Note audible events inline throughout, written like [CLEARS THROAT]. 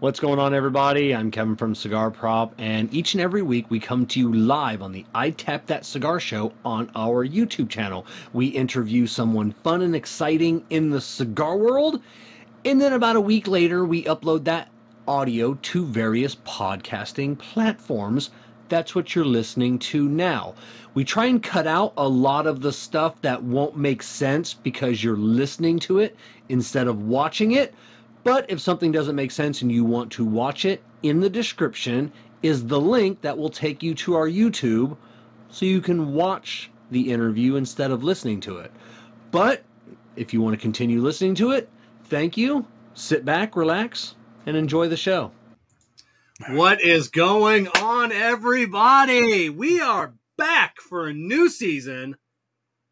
What's going on, everybody? I'm Kevin from Cigar Prop, and each and every week we come to you live on the I'd Tap That Cigar Show on our YouTube channel. We interview someone fun and exciting in the cigar world, and then about a week later, we upload that audio to various podcasting platforms. That's what you're listening to now. We try and cut out a lot of the stuff that won't make sense because you're listening to it instead of watching it. But if something doesn't make sense and you want to watch it, in the description is the link that will take you to our YouTube so you can watch the interview instead of listening to it. But if you want to continue listening to it, thank you. Sit back, relax, and enjoy the show. What is going on, everybody? We are back for a new season.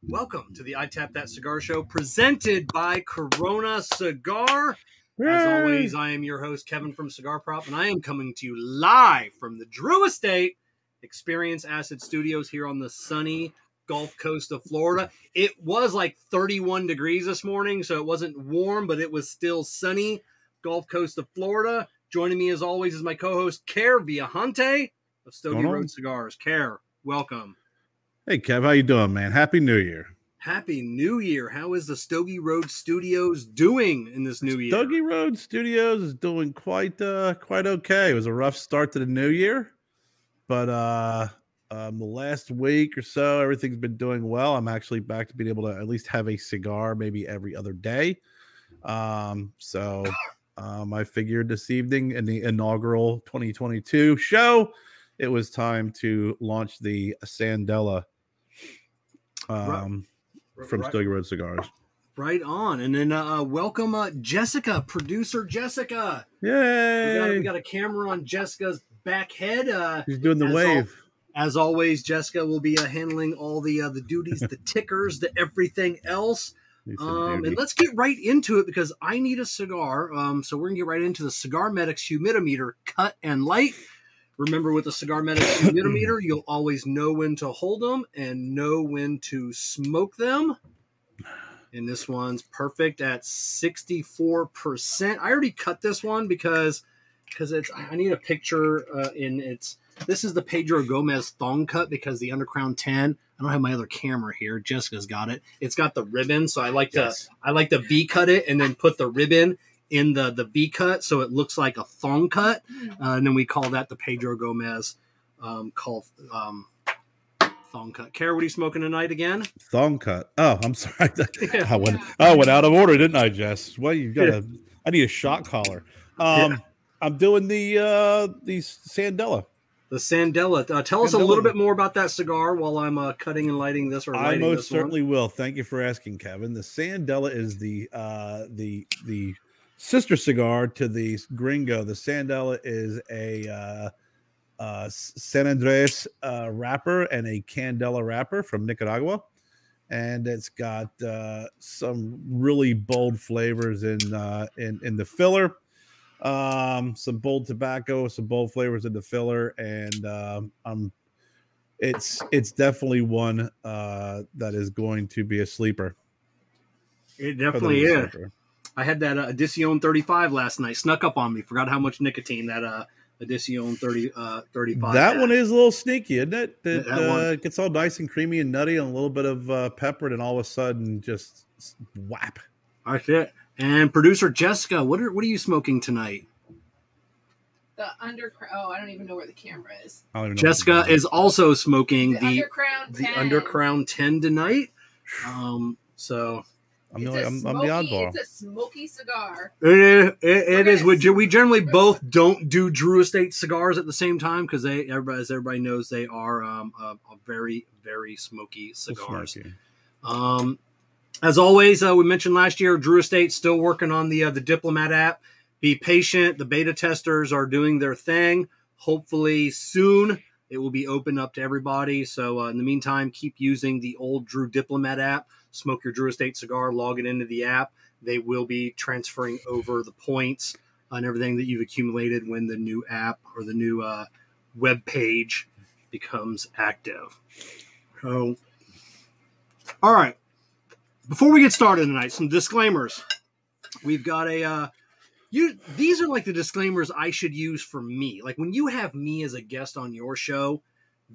Welcome to the I'd Tap That Cigar Show presented by Corona Cigar. As always, I am your host, Kevin from Cigar Prop, and I am coming to you live from the Drew Estate Experience Acid Studios here on the sunny Gulf Coast of Florida. It was like 31 degrees this morning, so it wasn't warm, but it was still sunny. Gulf Coast of Florida. Joining me as always is my co-host, Kerr Viajante of Stogie Road Cigars. Care, welcome. Hey Kev, how you doing, man? Happy New Year. Happy New Year. How is the Stogie Road Studios doing in this new year? Stogie Road Studios is doing quite uh quite okay. It was a rough start to the new year, but uh um, the last week or so, everything's been doing well. I'm actually back to being able to at least have a cigar maybe every other day. Um, so [COUGHS] um, I figured this evening in the inaugural 2022 show, it was time to launch the Sandela um, from right, Cigars. Right on. And then uh, welcome uh, Jessica, producer Jessica. Yay! We got, we got, a camera on Jessica's back head. Uh, He's doing the wave. All, as always, Jessica will be uh, handling all the uh, the duties, the tickers, the everything else. Um, and let's get right into it because I need a cigar. Um, so we're gonna get right into the Cigar Medics humidimeter cut and light. Remember, with the Cigar Medics humidimeter, you'll always know when to hold them and know when to smoke them. And this one's perfect at 64%. I already cut this one because because it's I need a picture uh, in its this is the Pedro Gomez thong cut because the Undercrown 10 I don't have my other camera here. Jessica's got it. It's got the ribbon, so I like to. I like to V cut it and then put the ribbon in the the V cut so it looks like a thong cut, uh, and then we call that the Pedro Gomez um, call um, thong cut. Kerr, what are you smoking tonight again? Thong cut. Oh, I'm sorry. [LAUGHS] I went I went out of order, didn't I, Jess? Well, you got a. I need a shot collar. [LAUGHS] Um, yeah. I'm doing the uh, the Sandela. The Sandela. Uh, tell Sandela. us a little bit more about that cigar while I'm uh, cutting and lighting this. Or I most certainly one. will. Thank you for asking, Kevin. The Sandela is the uh, the the sister cigar to the Gringo. The Sandela is a uh, uh, San Andres uh, wrapper and a Candela wrapper from Nicaragua, and it's got uh, some really bold flavors in uh, in in the filler um, some bold tobacco, some bold flavors in the filler, and um, I'm it's it's definitely one uh, that is going to be a sleeper. It definitely is. Sleeper. I had that uh, Edition 35 last night. Snuck up on me. Forgot how much nicotine that uh, Edition 30 uh, 35. That had. one is a little sneaky, isn't it? It uh, gets all nice and creamy and nutty, and a little bit of uh, pepper, and all of a sudden just whap. That's it. And producer Jessica, what are what are you smoking tonight? The undercrown. Oh, I don't even know where the camera is. Jessica is also smoking the, the undercrown the undercrown ten tonight. Um, so I'm, the, I'm, smoky, I'm the oddball. It's a smoky cigar. It is. It, it is. We, we generally both don't do Drew Estate cigars at the same time because they, everybody, as everybody knows, they are um, a, a very, very smoky cigars. Smoky. Um, as always, uh, we mentioned last year, Drew Estate still working on the uh, the Diplomat app. Be patient. The beta testers are doing their thing. Hopefully soon it will be open up to everybody. So uh, in the meantime, keep using the old Drew Diplomat app. Smoke your Drew Estate cigar, log it into the app. They will be transferring over the points and everything that you've accumulated when the new app or the new uh, web page becomes active. So, all right before we get started tonight, some disclaimers. We've got a uh, you these are like the disclaimers I should use for me. Like when you have me as a guest on your show,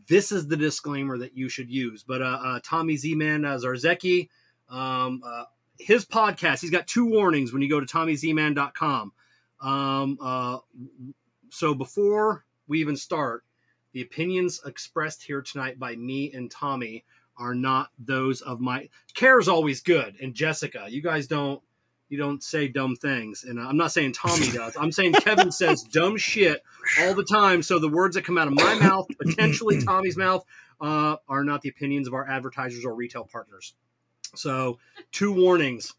this is the disclaimer that you should use. But uh, uh Tommy Z-Man uh, Zarzecki, um, uh, his podcast, he's got two warnings when you go to TommyZman.com. Um, uh, so before we even start, the opinions expressed here tonight by me and Tommy are not those of my. Kerr is always good, and Jessica, you guys don't you don't say dumb things. And I'm not saying Tommy does. I'm saying Kevin [LAUGHS] says dumb shit all the time. So the words that come out of my mouth, potentially [CLEARS THROAT] Tommy's mouth, uh, are not the opinions of our advertisers or retail partners. So two warnings.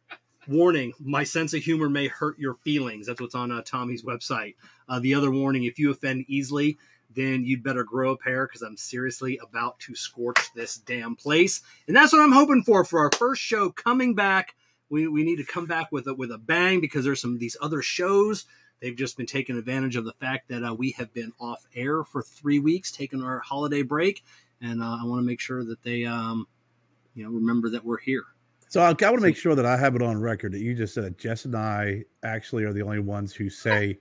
Warning: My sense of humor may hurt your feelings. That's what's on uh, Tommy's website. Uh, the other warning: If you offend easily, then you'd better grow a pair because I'm seriously about to scorch this damn place. And that's what I'm hoping for for our first show coming back we, we need to come back with a with a bang because there's some these other shows. They've just been taking advantage of the fact that uh, we have been off air for three weeks, taking our holiday break, and uh, I want to make sure that they, um, you know, remember that we're here. So I, I want to make sure that I have it on record that you just said that Jess and I actually are the only ones who say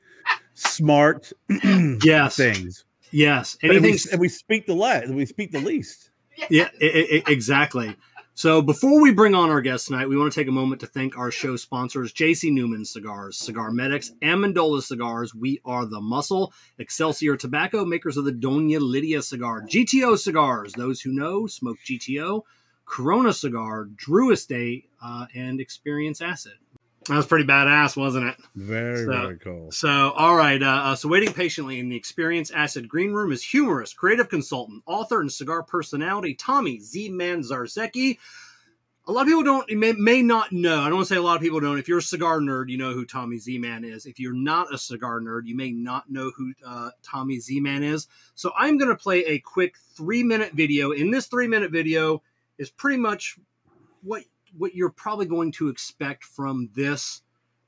smart [CLEARS THROAT] yes things. Yes, anything, and we, and we speak the last, we speak the least. [LAUGHS] Yeah, it, it, exactly. So before we bring on our guest tonight, we want to take a moment to thank our show sponsors, JC Newman Cigars, Cigar Medics, Amendola Cigars. We are the muscle. Excelsior Tobacco, makers of the Dona Lydia cigar. GTO Cigars, those who know, smoke GTO. Corona Cigar, Drew Estate, uh, and Experience Acid. That was pretty badass, wasn't it? Very, so, very cool. So, all right. Uh, uh, so, waiting patiently in the Experience Acid Green Room is humorist, creative consultant, author, and cigar personality Tommy Z Man Zarzecki. A lot of people don't, may, may not know. I don't want to say a lot of people don't. If you're a cigar nerd, you know who Tommy Z Man is. If you're not a cigar nerd, you may not know who uh, Tommy Z Man is. So, I'm going to play a quick three minute video. In this three minute video, is pretty much what what you're probably going to expect from this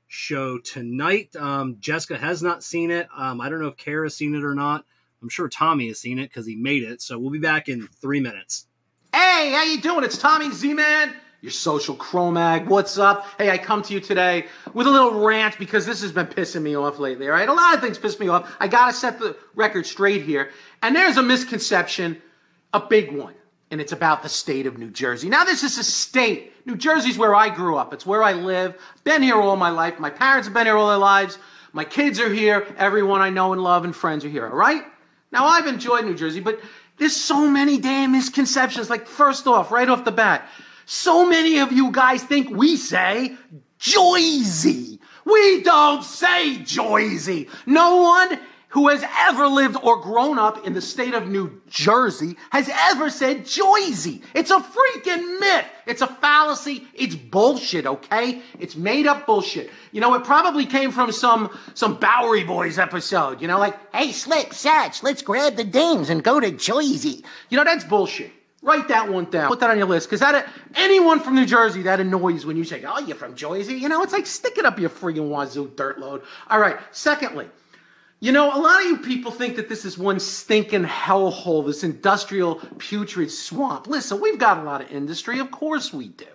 show tonight. Um, Jessica has not seen it. Um, I don't know if Kara has seen it or not. I'm sure Tommy has seen it because he made it. So we'll be back in three minutes. Hey, how you doing? It's Tommy Z-Man, your social chromag. What's up? Hey, I come to you today with a little rant because this has been pissing me off lately. All right, a lot of things piss me off. I gotta set the record straight here. And there's a misconception, a big one and it's about the state of New Jersey. Now, this is a state. New Jersey's where I grew up. It's where I live. Been here all my life. My parents have been here all their lives. My kids are here. Everyone I know and love and friends are here. All right? Now, I've enjoyed New Jersey, but there's so many damn misconceptions. Like, first off, right off the bat, so many of you guys think we say Joyzy. We don't say Joyzy. No one who has ever lived or grown up in the state of New Jersey has ever said Joyzy. It's a freaking myth. It's a fallacy. It's bullshit, okay? It's made up bullshit. You know, it probably came from some some Bowery Boys episode, you know, like, hey, Slick Satch, let's grab the dames and go to Joyzy. You know, that's bullshit. Write that one down. Put that on your list. Because that anyone from New Jersey that annoys when you say, oh, you're from Jersey. You know, it's like stick it up your freaking wazoo dirt load. All right. Secondly, you know, a lot of you people think that this is one stinking hellhole, this industrial putrid swamp. Listen, we've got a lot of industry, of course we do.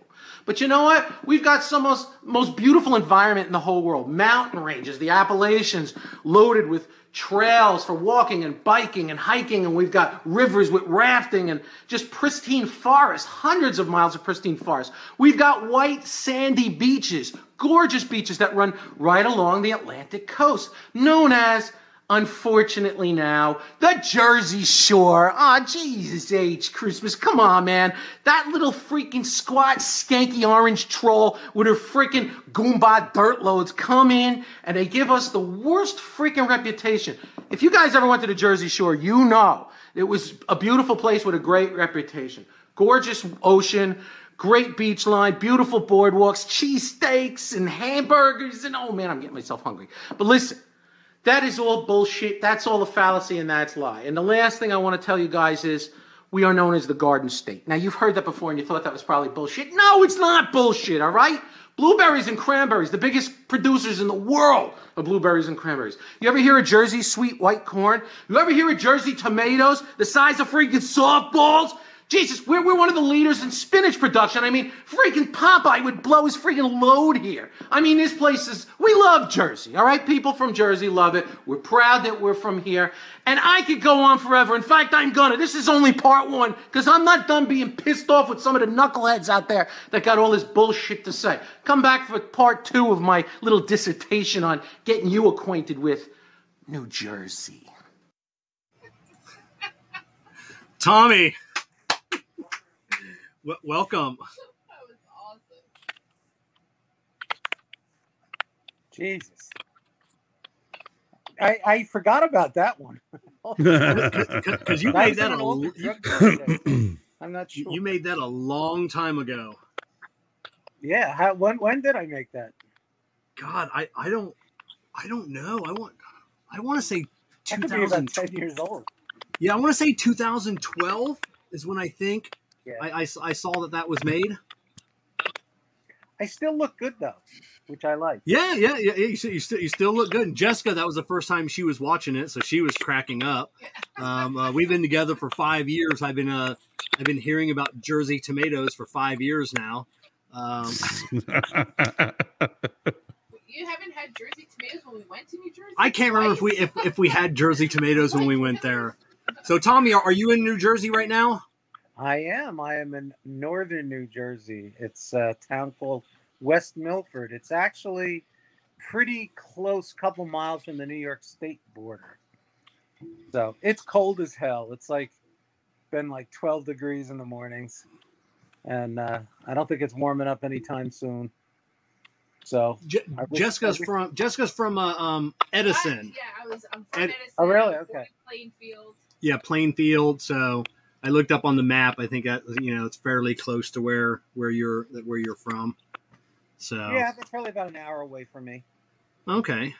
But you know what? We've got some most, most beautiful environment in the whole world. Mountain ranges, the Appalachians, loaded with trails for walking and biking and hiking, and we've got rivers with rafting and just pristine forests, hundreds of miles of pristine forests. We've got white sandy beaches, gorgeous beaches that run right along the Atlantic coast, known as Unfortunately, now, the Jersey Shore. Ah, oh, Jesus H. Christmas. Come on, man. That little freaking squat, skanky orange troll with her freaking Goomba dirt loads come in and they give us the worst freaking reputation. If you guys ever went to the Jersey Shore, you know it was a beautiful place with a great reputation. Gorgeous ocean, great beach line, beautiful boardwalks, cheesesteaks and hamburgers, and oh man, I'm getting myself hungry. But listen, that is all bullshit. That's all a fallacy and that's lie. And the last thing I want to tell you guys is we are known as the Garden State. Now, you've heard that before and you thought that was probably bullshit. No, it's not bullshit, all right? Blueberries and cranberries, the biggest producers in the world of blueberries and cranberries. You ever hear of Jersey sweet white corn? You ever hear of Jersey tomatoes, the size of freaking softballs? Jesus, we're, we're one of the leaders in spinach production. I mean, freaking Popeye would blow his freaking load here. I mean, this place is, we love Jersey, all right? People from Jersey love it. We're proud that we're from here. And I could go on forever. In fact, I'm gonna. This is only part one, because I'm not done being pissed off with some of the knuckleheads out there that got all this bullshit to say. Come back for part two of my little dissertation on getting you acquainted with New Jersey. Tommy, w- welcome. [LAUGHS] That was awesome. Jesus. I, I forgot about that one. [LAUGHS] [LAUGHS] Because you made that an a old l- drug dealer. [CLEARS THROAT] I'm not sure. you made that a long time ago. yeah. How, when when did I make that? God, I, I don't I don't know. I want I want to say I could be about ten years old. Yeah, I want to say 2012 is when I think Yeah. I, I, I saw that that was made. I still look good though, which I like. Yeah, yeah, yeah. yeah, You, still- you, still, you still look good. And Jessica, that was the first time she was watching it, so she was cracking up. Um, uh, we've been together for five years. I've been uh, I've been hearing about Jersey tomatoes for five years now. Um, You haven't had Jersey tomatoes when we went to New Jersey. I can't remember if we if, if we had Jersey tomatoes when we went there. So Tommy, are, are you in New Jersey right now? I am. I am in northern New Jersey. It's a town called West Milford. It's actually pretty close, couple miles from the New York State border. So it's cold as hell. It's like been like 12 degrees in the mornings, and uh, I don't think it's warming up anytime soon. So Je- wish- Jessica's I wish- from Jessica's from uh, um, Edison. I, yeah, I was. I'm from Ed- Edison. Oh, really? I was born Okay. Plainfield. Yeah, Plainfield. So I looked up on the map. I think that you know it's fairly close to where where you're where you're from. So yeah, that's probably about an hour away from me. okay.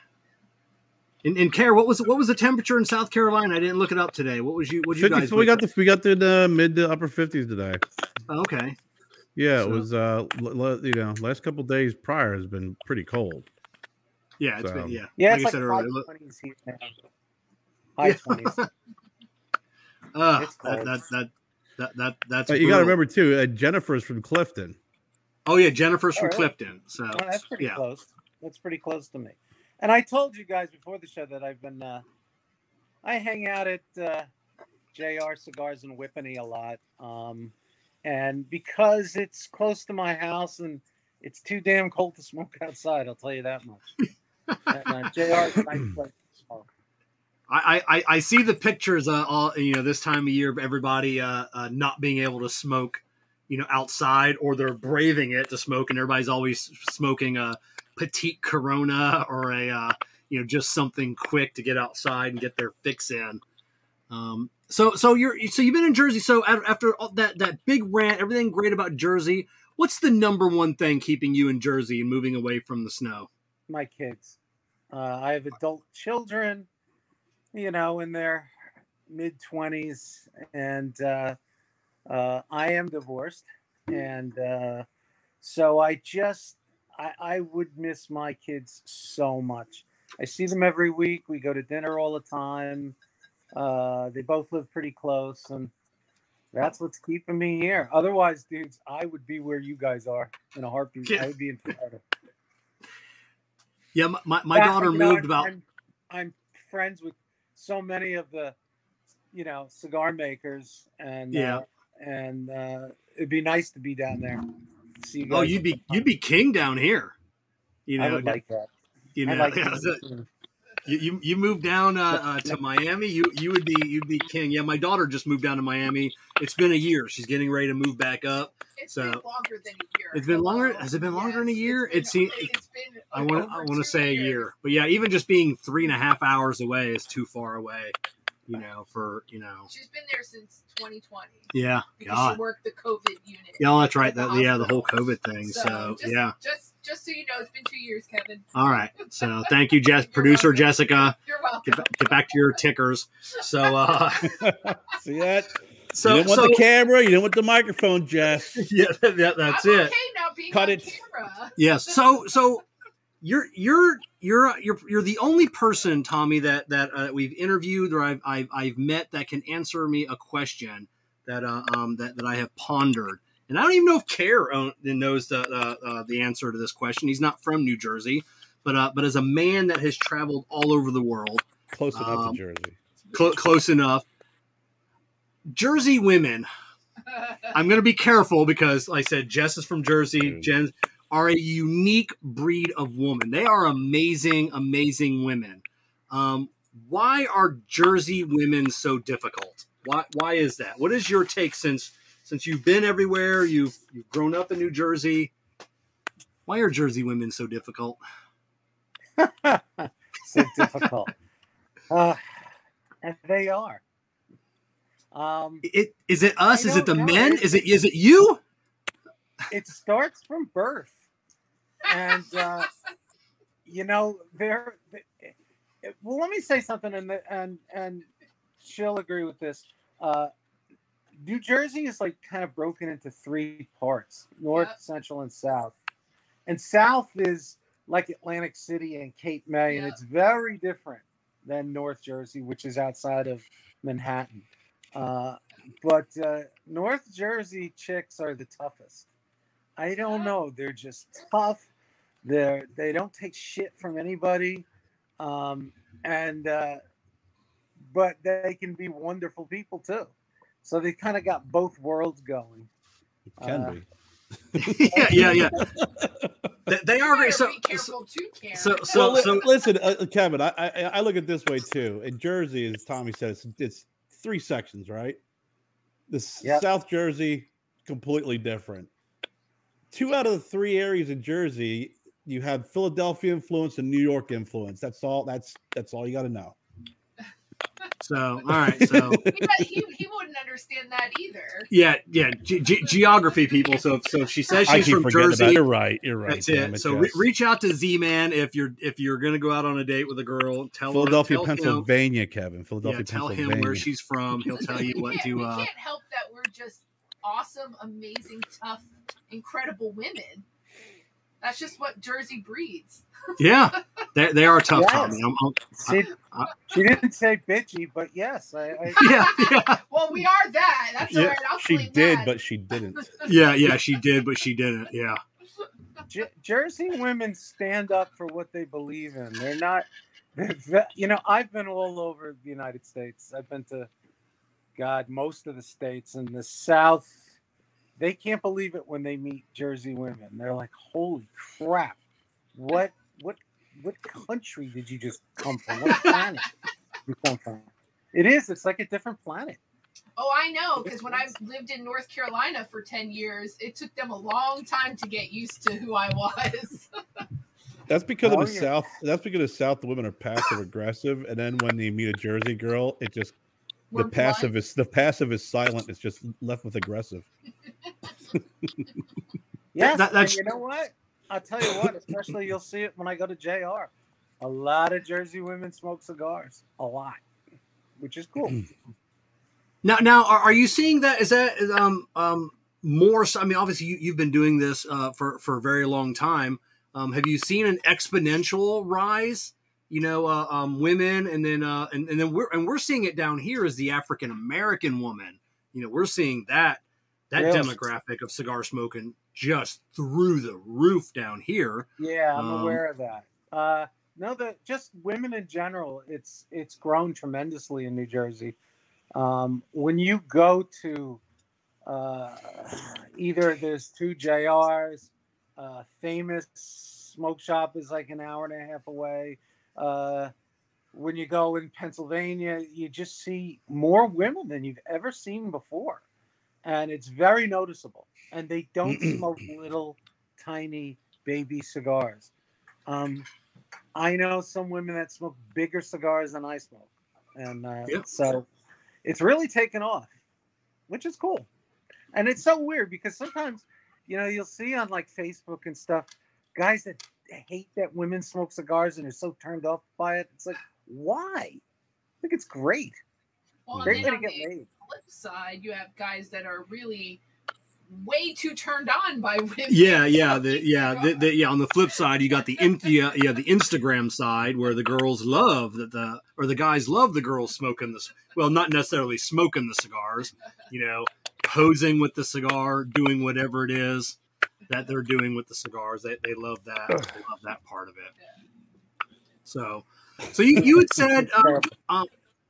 And, and Kerr, what was what was the temperature in South Carolina? I didn't look it up today. What was you? What you 50, guys? so we got the we got the, the mid to upper fifties today. okay. Yeah, So- it was uh l- l- you know last couple days prior has been pretty cold. Yeah, it's So- been yeah. Yeah, like it's I like said high earlier. Twenties here now. High twenties. [LAUGHS] uh, It's that, that that that that that's. But you got to remember too, uh, Jennifer's from Clifton. Oh yeah, Jennifer's Oh, from really? Clifton. So Oh, that's pretty yeah. close. That's pretty close to me. And I told you guys before the show that I've been, uh, I hang out at uh, JR Cigars and Whippany a lot. Um, and because it's close to my house and it's too damn cold to smoke [LAUGHS] outside, I'll tell you that much. and, uh, JR is a nice place to smoke. I, I, I see the pictures, uh, all you know, this time of year everybody uh, uh, not being able to smoke, you know, outside, or they're braving it to smoke, and everybody's always smoking a petite Corona or a, uh, you know, just something quick to get outside and get their fix in. Um, so, so you're, so you've been in Jersey. So after that that big rant, everything great about Jersey. What's the number one thing keeping you in Jersey and moving away from the snow? my kids. Uh, I have adult children, you know, in their mid 20s, and uh, uh, I am divorced. And uh, so I just, I, I would miss my kids so much. I see them every week. We go to dinner all the time. Uh, they both live pretty close, and that's what's keeping me here. Otherwise, dudes, I would be where you guys are in a heartbeat. Yeah. I would be in Florida. Yeah, my, my, my daughter moved I'm, about. I'm, I'm friends with so many of the, you know, cigar makers, and Yeah. uh, and uh, it'd be nice to be down there. See you oh you'd be you'd be king down here. You I know, would like that. you I know, like yeah, [LAUGHS] you, you you moved down uh, uh, to [LAUGHS] Miami. You you would be you'd be king. Yeah, my daughter just moved down to Miami. It's been a year. She's getting ready to move back up. It's So- been longer than a year. It's been longer- has it been longer than a year? It's been, It seems- it's been I want I want to two say a year, but yeah, even just being three and a half hours away is too far away. You know, for you know, She's been there since 2020 yeah, because God, she worked the COVID unit. yeah, that's right. at the That, yeah, the whole. COVID thing. So, just, yeah, just just so you know, it's been two years, Kevin. all right. So [LAUGHS] thank you, Jess, producer welcome. Jessica. You're welcome. Get, get back to your tickers. So, uh, [LAUGHS] See that? so you didn't want so the camera, you didn't want the microphone, Jess. [LAUGHS] yeah, that, that's I'm it. okay now being Cut on it. camera. Yes. So so you're you're you're you're you're the only person, Tommy, that that uh, we've interviewed or I've, I've I've met that can answer me a question that uh, um, that that I have pondered, and I don't even know if Kerr uh, knows the uh, uh, the answer to this question. He's not from New Jersey, but uh, but as a man that has traveled all over the world, Close enough Um, to Jersey. cl- close enough. Jersey women. [LAUGHS] I'm going to be careful because, like I said, Jess is from Jersey. Dude. Jen are a unique breed of woman. They are amazing, amazing women. Um, why are Jersey women so difficult? Why? Why is that? What is your take since since you've been everywhere? You've you've grown up in New Jersey. Why are Jersey women so difficult? [LAUGHS] so difficult. Uh, and they are. Um, It is it us? I Is it the know. men? Is it is it you? it starts from birth, and uh, you know they're. well, let me say something, and and and she'll agree with this. Uh, New Jersey is like kind of broken into three parts: North, Yep. Central, and South. And South is like Atlantic City and Cape May, and it's very different than North Jersey, which is outside of Manhattan. Uh, but uh, North Jersey chicks are the toughest. I don't know. They're just tough. They're they don't take shit from anybody, um, and uh, but they can be wonderful people too. So they kind of got both worlds going. It can uh, be. [LAUGHS] yeah, yeah, yeah. They, they are very so. be careful too, Karen. so- So, so- listen, uh, Kevin, I, I I look at it this way too. In Jersey, as Tommy said, it's, it's three sections, right? The Yep. South Jersey, completely different. Two out of the three areas in Jersey, you have Philadelphia influence and New York influence. That's all. That's that's all you got to know. [LAUGHS] So, all right. So, [LAUGHS] he, he, he wouldn't understand that either. yeah, yeah. Ge- ge- geography people. So, so she says she's from Jersey. You're right. You're right. That's damn it. So re- reach out to Z Man if you're if you're gonna go out on a date with a girl. Tell Philadelphia, her, tell Him, Pennsylvania, Kevin. Philadelphia, yeah, tell Pennsylvania. him where she's from. He'll tell you what can't, to. we Uh, can't help that we're just awesome, amazing, tough, incredible women. That's just what Jersey breeds. [LAUGHS] yeah, they, they are tough. Yes. Tommy. I'm- I'm- She, I- she didn't say bitchy, but yes, I, I [LAUGHS] yeah, yeah, [LAUGHS] Well, we are that. That's all Yeah, right. I'll she did, that. but she didn't. yeah, yeah. She did, but she didn't. Yeah. J- Jersey women stand up for what they believe in. They're not, they're, you know, I've been all over the United States. I've been to, God, most of the states in the South. They can't believe it when they meet Jersey women. They're like, "Holy crap! What, what, what country did you just come from? What planet you come from?" It is. It's like a different planet. Oh, I know, because when I lived in North Carolina for 10 years, it took them a long time to get used to who I was. [LAUGHS] That's because Oh, of the yeah. South. That's because the South the women are passive aggressive, and then when they meet a Jersey girl, it just We're the passive blunt. is the passive is silent. It's just left with aggressive. [LAUGHS] Yes, that- that's- you know what? I'll tell you what. Especially you'll see it when I go to JR. A lot of Jersey women smoke cigars. A lot, which is cool. [CLEARS THROAT] Now, now, are, are you seeing that? Is that um um more? so- I mean, obviously, you, you've been doing this uh, for for a very long time. Um, have you seen an exponential rise? You know, uh, um, women, and then uh, and, and then we're and we're seeing it down here as the African American woman. You know, we're seeing that that Yes. demographic of cigar smoking just through the roof down here. Yeah, I'm Um, aware of that. Uh, no, the just women in general. It's it's grown tremendously in New Jersey. Um, when you go to uh, either there's two JRs, uh, famous smoke shop is like an hour and a half away. Uh, when you go in Pennsylvania, you just see more women than you've ever seen before, and it's very noticeable. And they don't [CLEARS THROAT] smoke little tiny baby cigars. Um, I know some women that smoke bigger cigars than I smoke, and uh, Yep. so it's really taken off, which is cool. And it's so weird because sometimes, you know, you'll see on like Facebook and stuff, guys that hate that women smoke cigars and are so turned off by it. It's like, why? I think it's great. Well, and Great then way to on get the laid. flip side, you have guys that are really way too turned on by [LAUGHS] women. Yeah, yeah, the, yeah, the, the, yeah. On the flip side, you got the in, [LAUGHS] yeah, yeah, the Instagram side where the girls love that the or the guys love the girls smoking this. Well, not necessarily smoking the cigars, you know, posing with the cigar, doing whatever it is that they're doing with the cigars. They, they love that. They love that part of it. So, so you, you had said, [LAUGHS] um, um,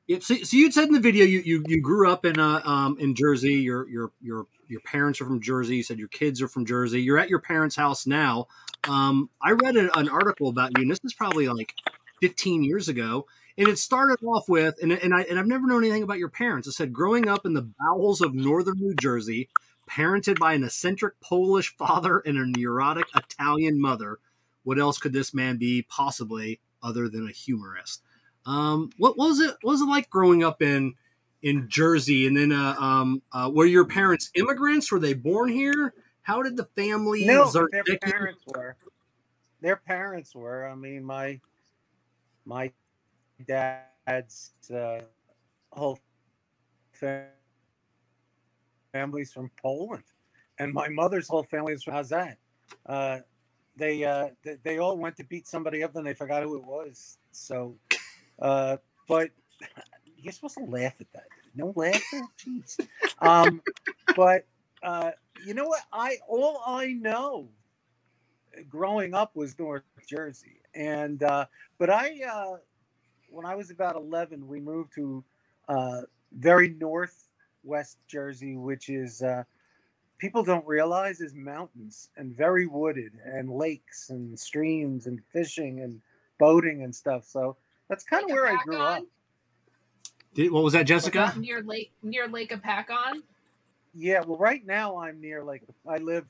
yeah, so, so you had said in the video you, you, you grew up in uh, um, in Jersey. Your your your your parents are from Jersey. You said your kids are from Jersey. You're at your parents' house now. Um, I read a, an article about you, and this is probably like 15 years ago. And it started off with, and, and I and I've never known anything about your parents. It said growing up in the bowels of northern New Jersey, parented by an eccentric Polish father and a neurotic Italian mother. What else could this man be possibly other than a humorist? Um, what, what was it? What was it like growing up in in Jersey? And then, uh, um, uh, were your parents immigrants? Were they born here? How did the family? No, their parents were. Their parents were. I mean, my my dad's uh, whole fa- family's from Poland, and my mother's whole family is from. How's that? Uh, they uh, they, they all went to beat somebody up, and they forgot who it was. So, uh, but [LAUGHS] you're supposed to laugh at that. No laughter, jeez. Um, but uh, you know what? I all I know growing up was North Jersey, and uh, but I uh, when I was about eleven, we moved to very northwest Jersey, which is uh, people don't realize is mountains and very wooded, and lakes and streams and fishing and boating and stuff. So that's kind of where I Apacon? grew up. Did- what was that, Jessica? Near Lake near Lake Apacon. Yeah, well, right now I'm near Lake. I live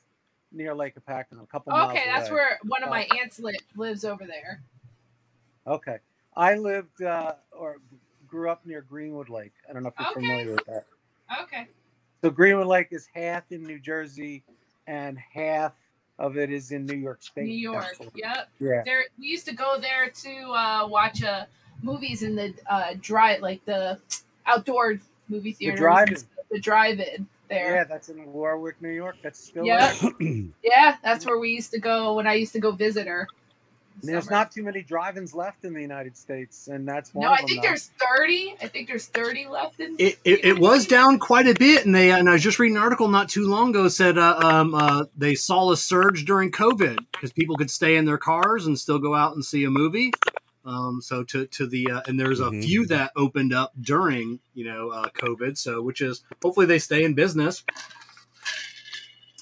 near Lake Apacon, a couple miles. Okay, that's away. where one of my Uh, aunts li- lives over there. Okay, I lived uh, or grew up near Greenwood Lake. I don't know if you're Okay. familiar with that. Okay. So Greenwood Lake is half in New Jersey, and half of it is in New York State. New York. actually. Yep. Yeah. There we used to go there to uh, watch uh, movies in the uh, dry like the outdoor movie theaters. drive-in. The drive-in there. Yeah, that's in Warwick, New York. That's still Yeah. there. [CLEARS THROAT] Yeah. that's where we used to go when I used to go visit her. There's Summer. not too many drive-ins left in the United States, and that's one No, of I them. think though. there's 30. I think there's 30 left in. It, it, it was down quite a bit, and they and I was just reading an article not too long ago said uh, um, uh, they saw a surge during COVID because people could stay in their cars and still go out and see a movie. Um, so to to the uh, and there's a Mhm. few that opened up during you know uh, COVID. So which is hopefully they stay in business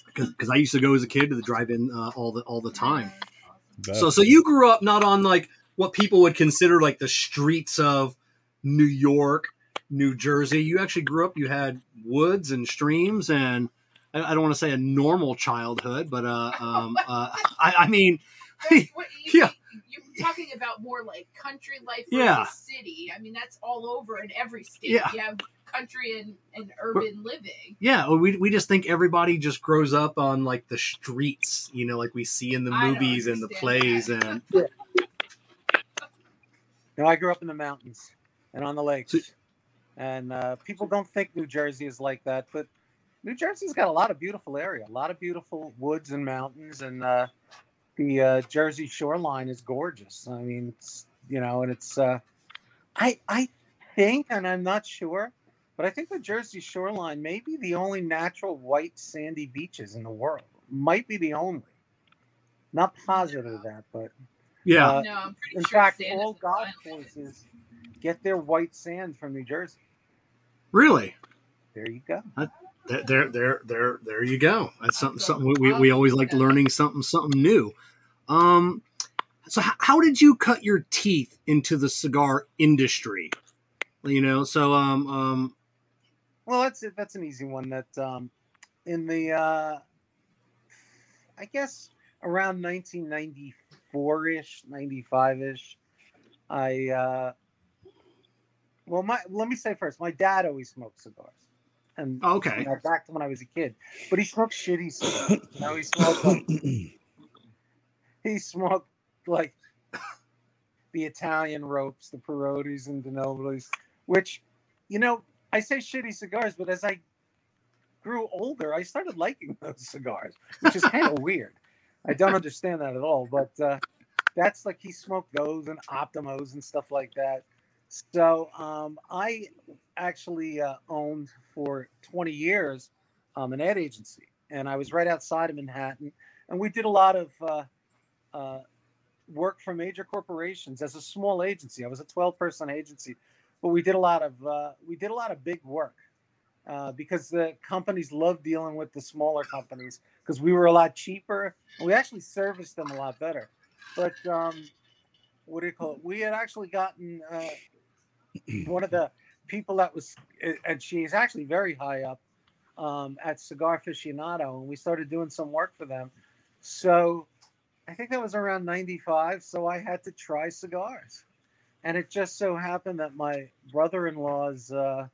because I used to go as a kid to the drive-in uh, all the all the time. Bet. So so you grew up not on like what people would consider like the streets of New York, New Jersey. You actually grew up. You had woods and streams, and I, I don't want to say a normal childhood, but uh, um, uh, I, I mean, [LAUGHS] what you, [LAUGHS] Yeah. You're talking about more like country life versus Yeah. city. I mean, that's all over in every state. Yeah. You have country and, and urban living. yeah, we we just think everybody just grows up on like the streets, you know, like we see in the movies and the plays, that. and No, I grew up in the mountains and on the lakes. So- and uh, people don't think New Jersey is like that, but New Jersey's got a lot of beautiful area, a lot of beautiful woods and mountains, and uh, the uh, Jersey shoreline is gorgeous. I mean, it's, you know, and it's uh, I I think, and I'm not sure, but I think the Jersey shoreline may be the only natural white sandy beaches in the world. Might be the only. Not positive of that, but yeah, Uh, no, I'm pretty in sure fact, all is golf courses get their white sand from New Jersey. really. There you go. There, there, there, there, there you go. That's something, something we, we, we always like learning something, something new. Um, so how, how did you cut your teeth into the cigar industry? You know, so um, um, Well, that's it. That's an easy one. That um, in the uh, I guess around 1994 ish, 95 ish, I uh, well, my let me say first, my dad always smoked cigars, and okay, you know, back to when I was a kid, but he smoked shitty cigars. You know, he smoked like [COUGHS] he smoked like the Italian ropes, the Parodis and De Nobilis, which, you know, I say shitty cigars, but as I grew older, I started liking [LAUGHS] those cigars, which is kind of [LAUGHS] weird. I don't understand that at all, but uh, that's like he smoked those and Optimos and stuff like that. So um, I actually uh, owned for 20 years um, an ad agency, and I was right outside of Manhattan, and we did a lot of uh, uh, work for major corporations as a small agency. I was a 12 person agency, but we did a lot of uh, we did a lot of big work uh, because the companies love dealing with the smaller companies because we were a lot cheaper and we actually serviced them a lot better. But um, what do you call it? We had actually gotten uh, one of the people that was, and she's actually very high up um, at Cigar Aficionado, and we started doing some work for them. So I think that was around 95. So I had to try cigars. And it just so happened that my brother in law's uh,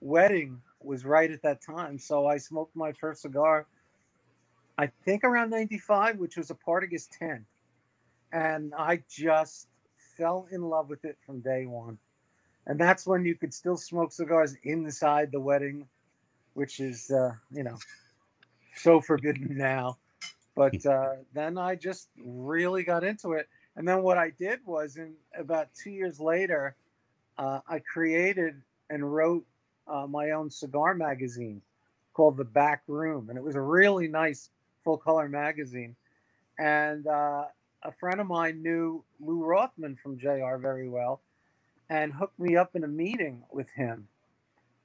wedding was right at that time. So I smoked my first cigar, I think around 95, which was a Partagas 10. And I just fell in love with it from day one. And that's when you could still smoke cigars inside the wedding, which is, uh, you know, so forbidden now. But uh, then I just really got into it. And then what I did was, in about two years later, uh, I created and wrote uh, my own cigar magazine called The Back Room, and it was a really nice full color magazine. And uh, a friend of mine knew Lew Rothman from JR very well, and hooked me up in a meeting with him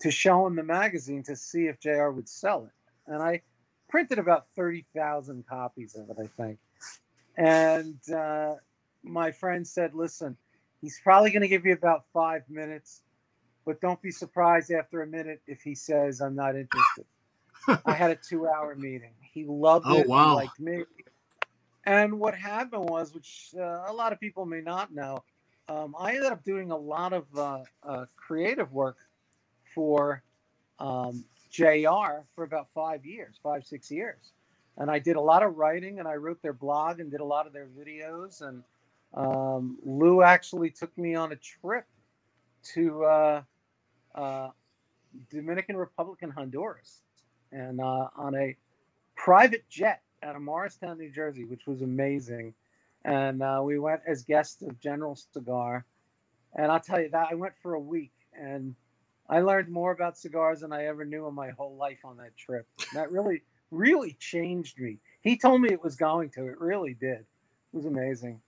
to show him the magazine to see if JR would sell it. And I printed about 30,000 copies of it, I think. And uh, my friend said, listen, he's probably going to give you about five minutes, but don't be surprised after a minute if he says, I'm not interested. I had a two hour meeting. He loved Oh, it. wow. He liked me. And what happened was, which uh, a lot of people may not know, um, I ended up doing a lot of uh, uh, creative work for um, JR for about five years, five, six years. And I did a lot of writing and I wrote their blog and did a lot of their videos. And um, Lew actually took me on a trip to uh, uh, Dominican Republic and Honduras and uh, on a private jet out of Morristown, New Jersey, which was amazing. And uh, we went as guests of General Cigar. And I'll tell you that I went for a week and I learned more about cigars than I ever knew in my whole life on that trip. That really, really changed me. He told me it was going to. It really did. It was amazing.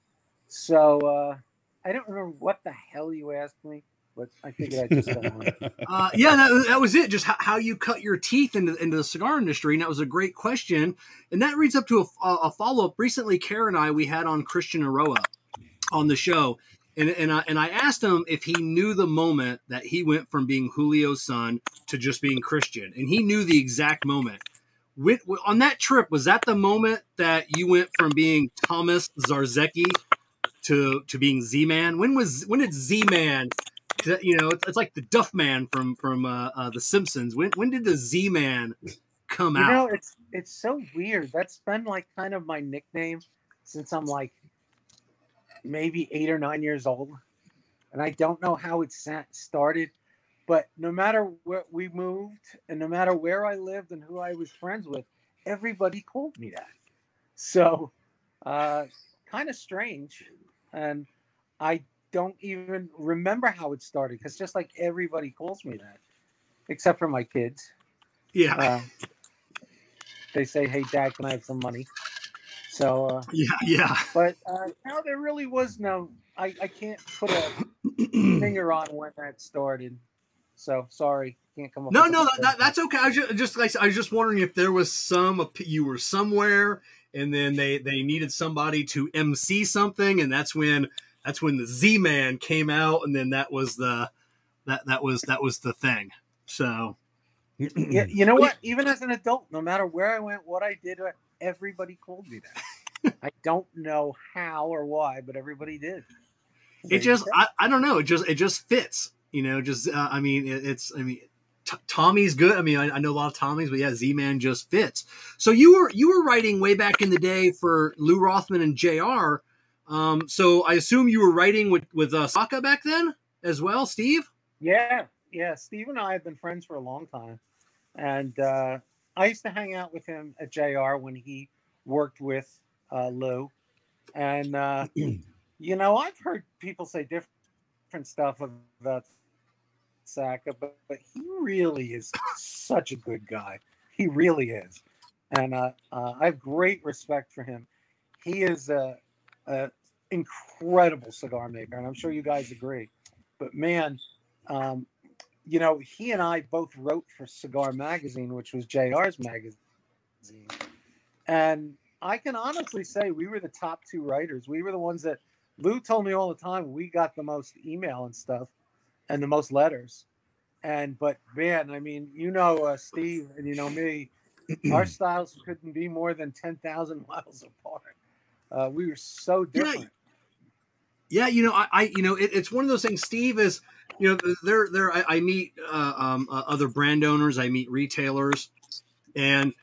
So uh, I don't remember what the hell you asked me, but I figured I'd just go on. [LAUGHS] Uh, yeah, that, that was it. Just how, how you cut your teeth into, into the cigar industry, and that was a great question. And that leads up to a, a follow up. Recently, Kara and I we had on Christian Eiroa on the show, and and I and I asked him if he knew the moment that he went from being Julio's son to just being Christian, and he knew the exact moment. With, on that trip, was that the moment that you went from being Thomas Zarzecki to to being Z Man? When was when did Z Man? You know, it's, it's like the Duff Man from from uh, uh, the Simpsons. When when did the Z Man come You out? know, it's it's so weird. That's been like kind of my nickname since I'm like maybe eight or nine years old, and I don't know how it started. But no matter where we moved, and no matter where I lived and who I was friends with, everybody called me that. So, uh, kind of strange, and I don't even remember how it started because just like everybody calls me that, except for my kids. yeah, Uh, they say, "Hey, Dad, can I have some money?" So, uh, yeah, yeah. but uh, no, there really was no. I, I can't put a [CLEARS THROAT] finger on when that started. So sorry, can't come up. No, no, that, that's okay. I was just, just like I was just wondering if there was some you were somewhere, and then they they needed somebody to MC something, and that's when that's when the Z Man came out, and then that was the that that was that was the thing. So Yeah, you know what? Even as an adult, no matter where I went, what I did, uh, everybody called me that. I don't know how or why, but everybody did. it just I, I don't know it just it just fits you know just uh, i mean it, it's i mean T- tommy's good. I mean I, I know a lot of tommies but yeah z-man just fits. So you were you were writing way back in the day for lew rothman and jr um, so i assume you were writing with with uh, saka back then as well steve? Yeah, yeah. Steve and I have been friends for a long time, and uh, I used to hang out with him at JR when he worked with uh, Lew, and uh, [CLEARS THROAT] you know I've heard people say different different stuff about Saka, but, but he really is such a good guy. He really is, and uh, uh, I have great respect for him. He is a, a, incredible cigar maker, and I'm sure you guys agree. But man, um, you know, he and I both wrote for Cigar Magazine, which was JR's magazine, and I can honestly say we were the top two writers. We were the ones that Lew told me all the time we got the most email and stuff, and the most letters and but man, I mean, you know, uh, Steve, and you know me, our [CLEARS THROAT] styles couldn't be more than ten thousand miles apart. Uh, we were so different. Yeah, yeah you know, I, I you know, it, it's one of those things. Steve is, you know, there, there. I, I meet uh, um, uh, other brand owners, I meet retailers, and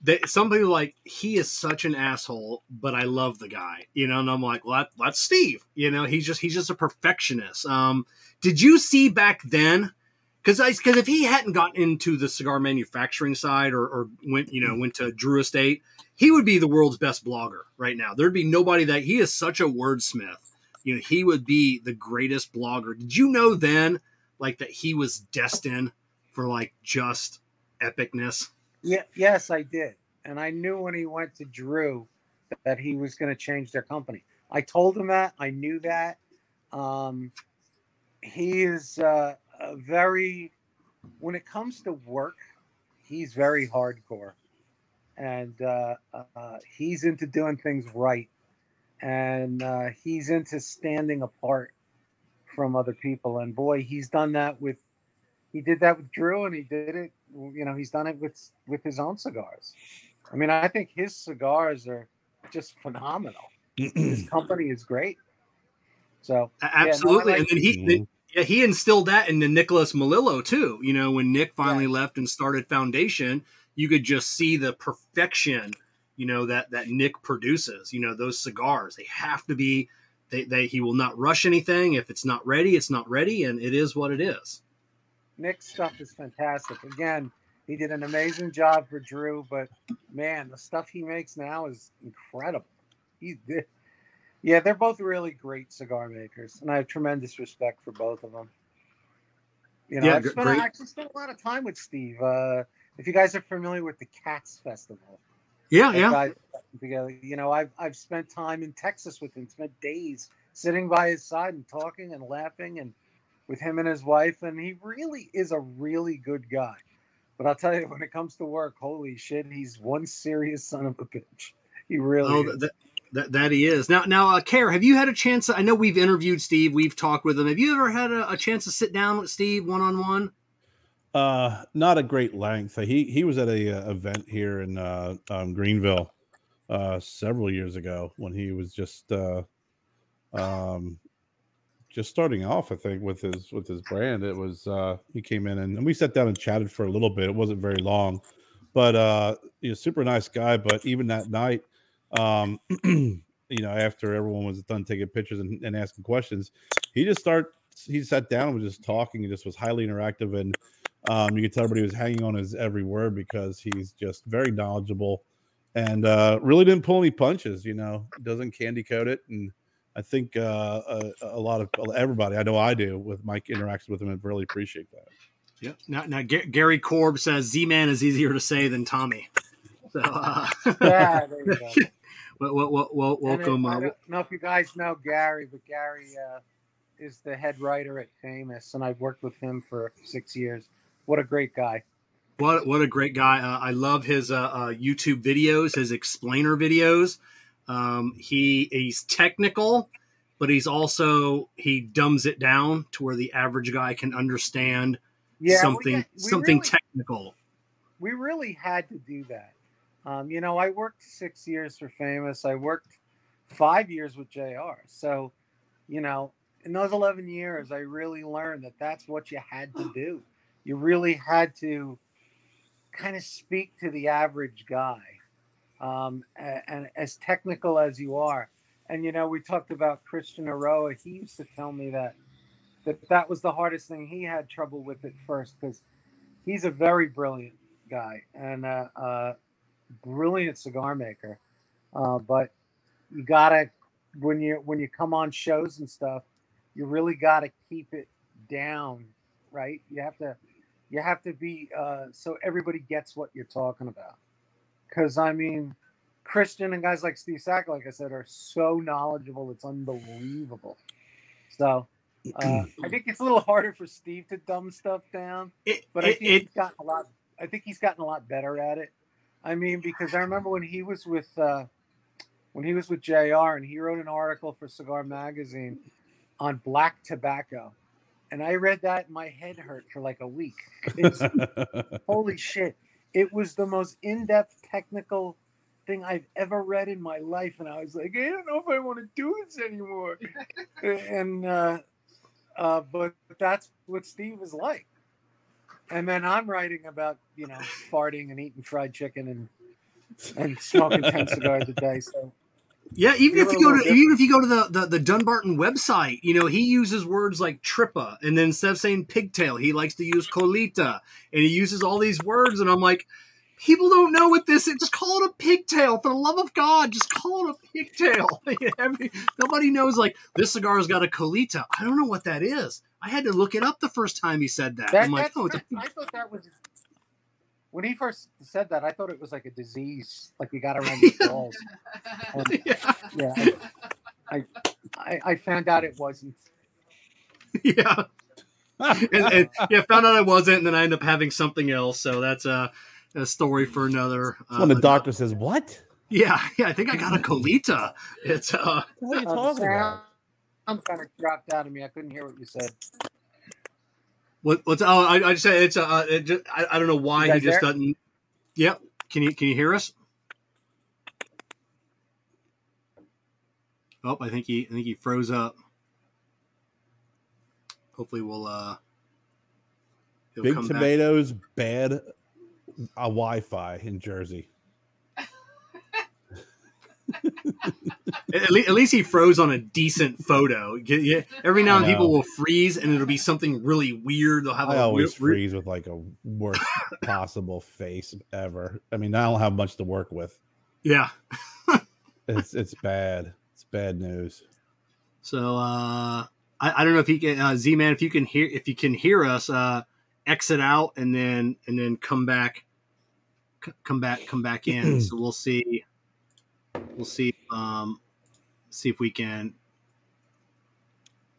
they, somebody like he is such an asshole, but I love the guy, you know. And I'm like, well, that, that's Steve. You know, he's just he's just a perfectionist. Um, did you see back then? because because if he hadn't gotten into the cigar manufacturing side or, or went you know went to Drew Estate, he would be the world's best blogger right now. There'd be nobody that he is such a wordsmith. You know, he would be the greatest blogger. Did you know then, like that he was destined for like just epicness? Yeah, yes, I did, and I knew when he went to Drew that he was going to change their company. I told him that. I knew that. Um, he is. Uh, a very when it comes to work, he's very hardcore, and uh, uh, he's into doing things right, and uh, he's into standing apart from other people. And boy, he's done that with he did that with Drew, and he did it. You know, he's done it with with his own cigars. I mean, I think his cigars are just phenomenal. his [CLEARS THROAT] company is great. So absolutely, yeah, no, like, and then he. Mm-hmm yeah, he instilled that into Nicholas Melillo too. You know, when Nick finally left and started Foundation, you could just see the perfection, you know, that that Nick produces. You know, those cigars, they have to be they, they he will not rush anything. If it's not ready, it's not ready, and it is what it is. Nick's stuff is fantastic. Again, he did an amazing job for Drew, but man, the stuff he makes now is incredible. He did yeah, they're both really great cigar makers, and I have tremendous respect for both of them. You know, yeah, I've spent, I actually spent a lot of time with Steve. Uh, if you guys are familiar with the Cats Festival, yeah, yeah, together. You know, I've I've spent time in Texas with him, spent days sitting by his side and talking and laughing and with him and his wife, and he really is a really good guy. But I'll tell you, when it comes to work, holy shit, he's one serious son of a bitch. He really. Oh, that, that, that he is now. Now, uh, Kerr, have you had a chance? I know we've interviewed Steve, we've talked with him. Have you ever had a, a chance to sit down with Steve one on one? Uh, not a great length. He he was at a, uh, event here in uh, um, Greenville uh, several years ago when he was just uh, um, just starting off. I think with his with his brand. It was uh, he came in and, and we sat down and chatted for a little bit. It wasn't very long, but uh, he's a super nice guy. But even that night, um, [CLEARS THROAT] you know, after everyone was done taking pictures and, and asking questions, he just started. He sat down and was just talking. He just was highly interactive, and um, you could tell everybody was hanging on his every word because he's just very knowledgeable and uh, really didn't pull any punches. You know, doesn't candy coat it, and I think uh, a, a, lot of everybody, I know I do, with Mike interacts with him and really appreciate that. Yeah. Now, now Gary Korb says Z Man is easier to say than Tommy. So, uh, [LAUGHS] yeah, there you go. Well, well, well, welcome. I don't know if you guys know Gary, but Gary uh, is the head writer at Famous, and I've worked with him for six years. What a great guy! What what a great guy! Uh, I love his uh, uh YouTube videos, his explainer videos. Um, he he's technical, but he's also he dumbs it down to where the average guy can understand yeah, something we, we something really, technical. We really had to do that um, you know, I worked six years for Famous. I worked five years with JR. So, you know, in those 11 years, I really learned that that's what you had to do. You really had to kind of speak to the average guy. Um, and, and, as technical as you are. And, you know, we talked about Christian Eiroa. He used to tell me that, that that was the hardest thing he had trouble with at first because he's a very brilliant guy and a, a brilliant cigar maker. Uh, but you gotta when you when you come on shows and stuff, you really gotta keep it down, right? You have to you have to be uh, so everybody gets what you're talking about. Because I mean, Christian and guys like Steve Saka, like I said, are so knowledgeable. It's unbelievable. So uh, [CLEARS THROAT] I think it's a little harder for Steve to dumb stuff down, It, but I it, think it, he's gotten a lot. I think he's gotten a lot better at it. I mean, because I remember when he was with uh, when he was with Jr. and he wrote an article for Cigar Magazine on black tobacco, and I read that and my head hurt for like a week. It's, [LAUGHS] holy shit! It was the most in-depth technical thing I've ever read in my life, and I was like, I don't know if I want to do this anymore. [LAUGHS] and uh, uh, but that's what Steve is like. And then I'm writing about you know farting and eating fried chicken and and smoking [LAUGHS] ten cigars a day. So Yeah, even if you go to little even if you go to the, the the Dunbarton website, you know he uses words like tripa, and then instead of saying pigtail, he likes to use colita, and he uses all these words, and I'm like, people don't know what this is. Just call it a pigtail, for the love of God, just call it a pigtail. [LAUGHS] Every- Nobody knows like this cigar's got a colita. I don't know what that is. I had to look it up the first time he said that. that, I'm like, oh, I thought that was when he first said that. I thought it was like a disease, like you got around the [LAUGHS] balls. And, [LAUGHS] yeah, yeah, I, I, I found out it wasn't. yeah. and, and yeah, found out I wasn't, and then I end up having something else. So that's a, a story for another. Uh, when the doctor says, "What? Yeah, [LAUGHS] yeah, I think I got a colita. It's uh, What are you Uh, the talking about?" sound kind of dropped out of me. I couldn't hear what you said. what, what's oh, I, I just said it's uh, it just, I, I don't know why You he just there? doesn't. Yep. Can you can you hear us? Oh, I think he I think he froze up. Hopefully we'll uh. Big come back. tomatoes, bad uh, Wi-Fi in Jersey. At least, at least he froze on a decent photo. Every now and people will freeze, and it'll be something really weird. They'll have I a always weird- freeze with like a worst [LAUGHS] possible face ever. I mean, I don't have much to work with. Yeah. [LAUGHS] It's it's bad. It's bad news. So uh, I, I don't know if you can uh, Z man if you can hear if you can hear us uh, exit out and then and then come back c- come back come back [CLEARS THROAT] in. so we'll see we'll see um, see if we can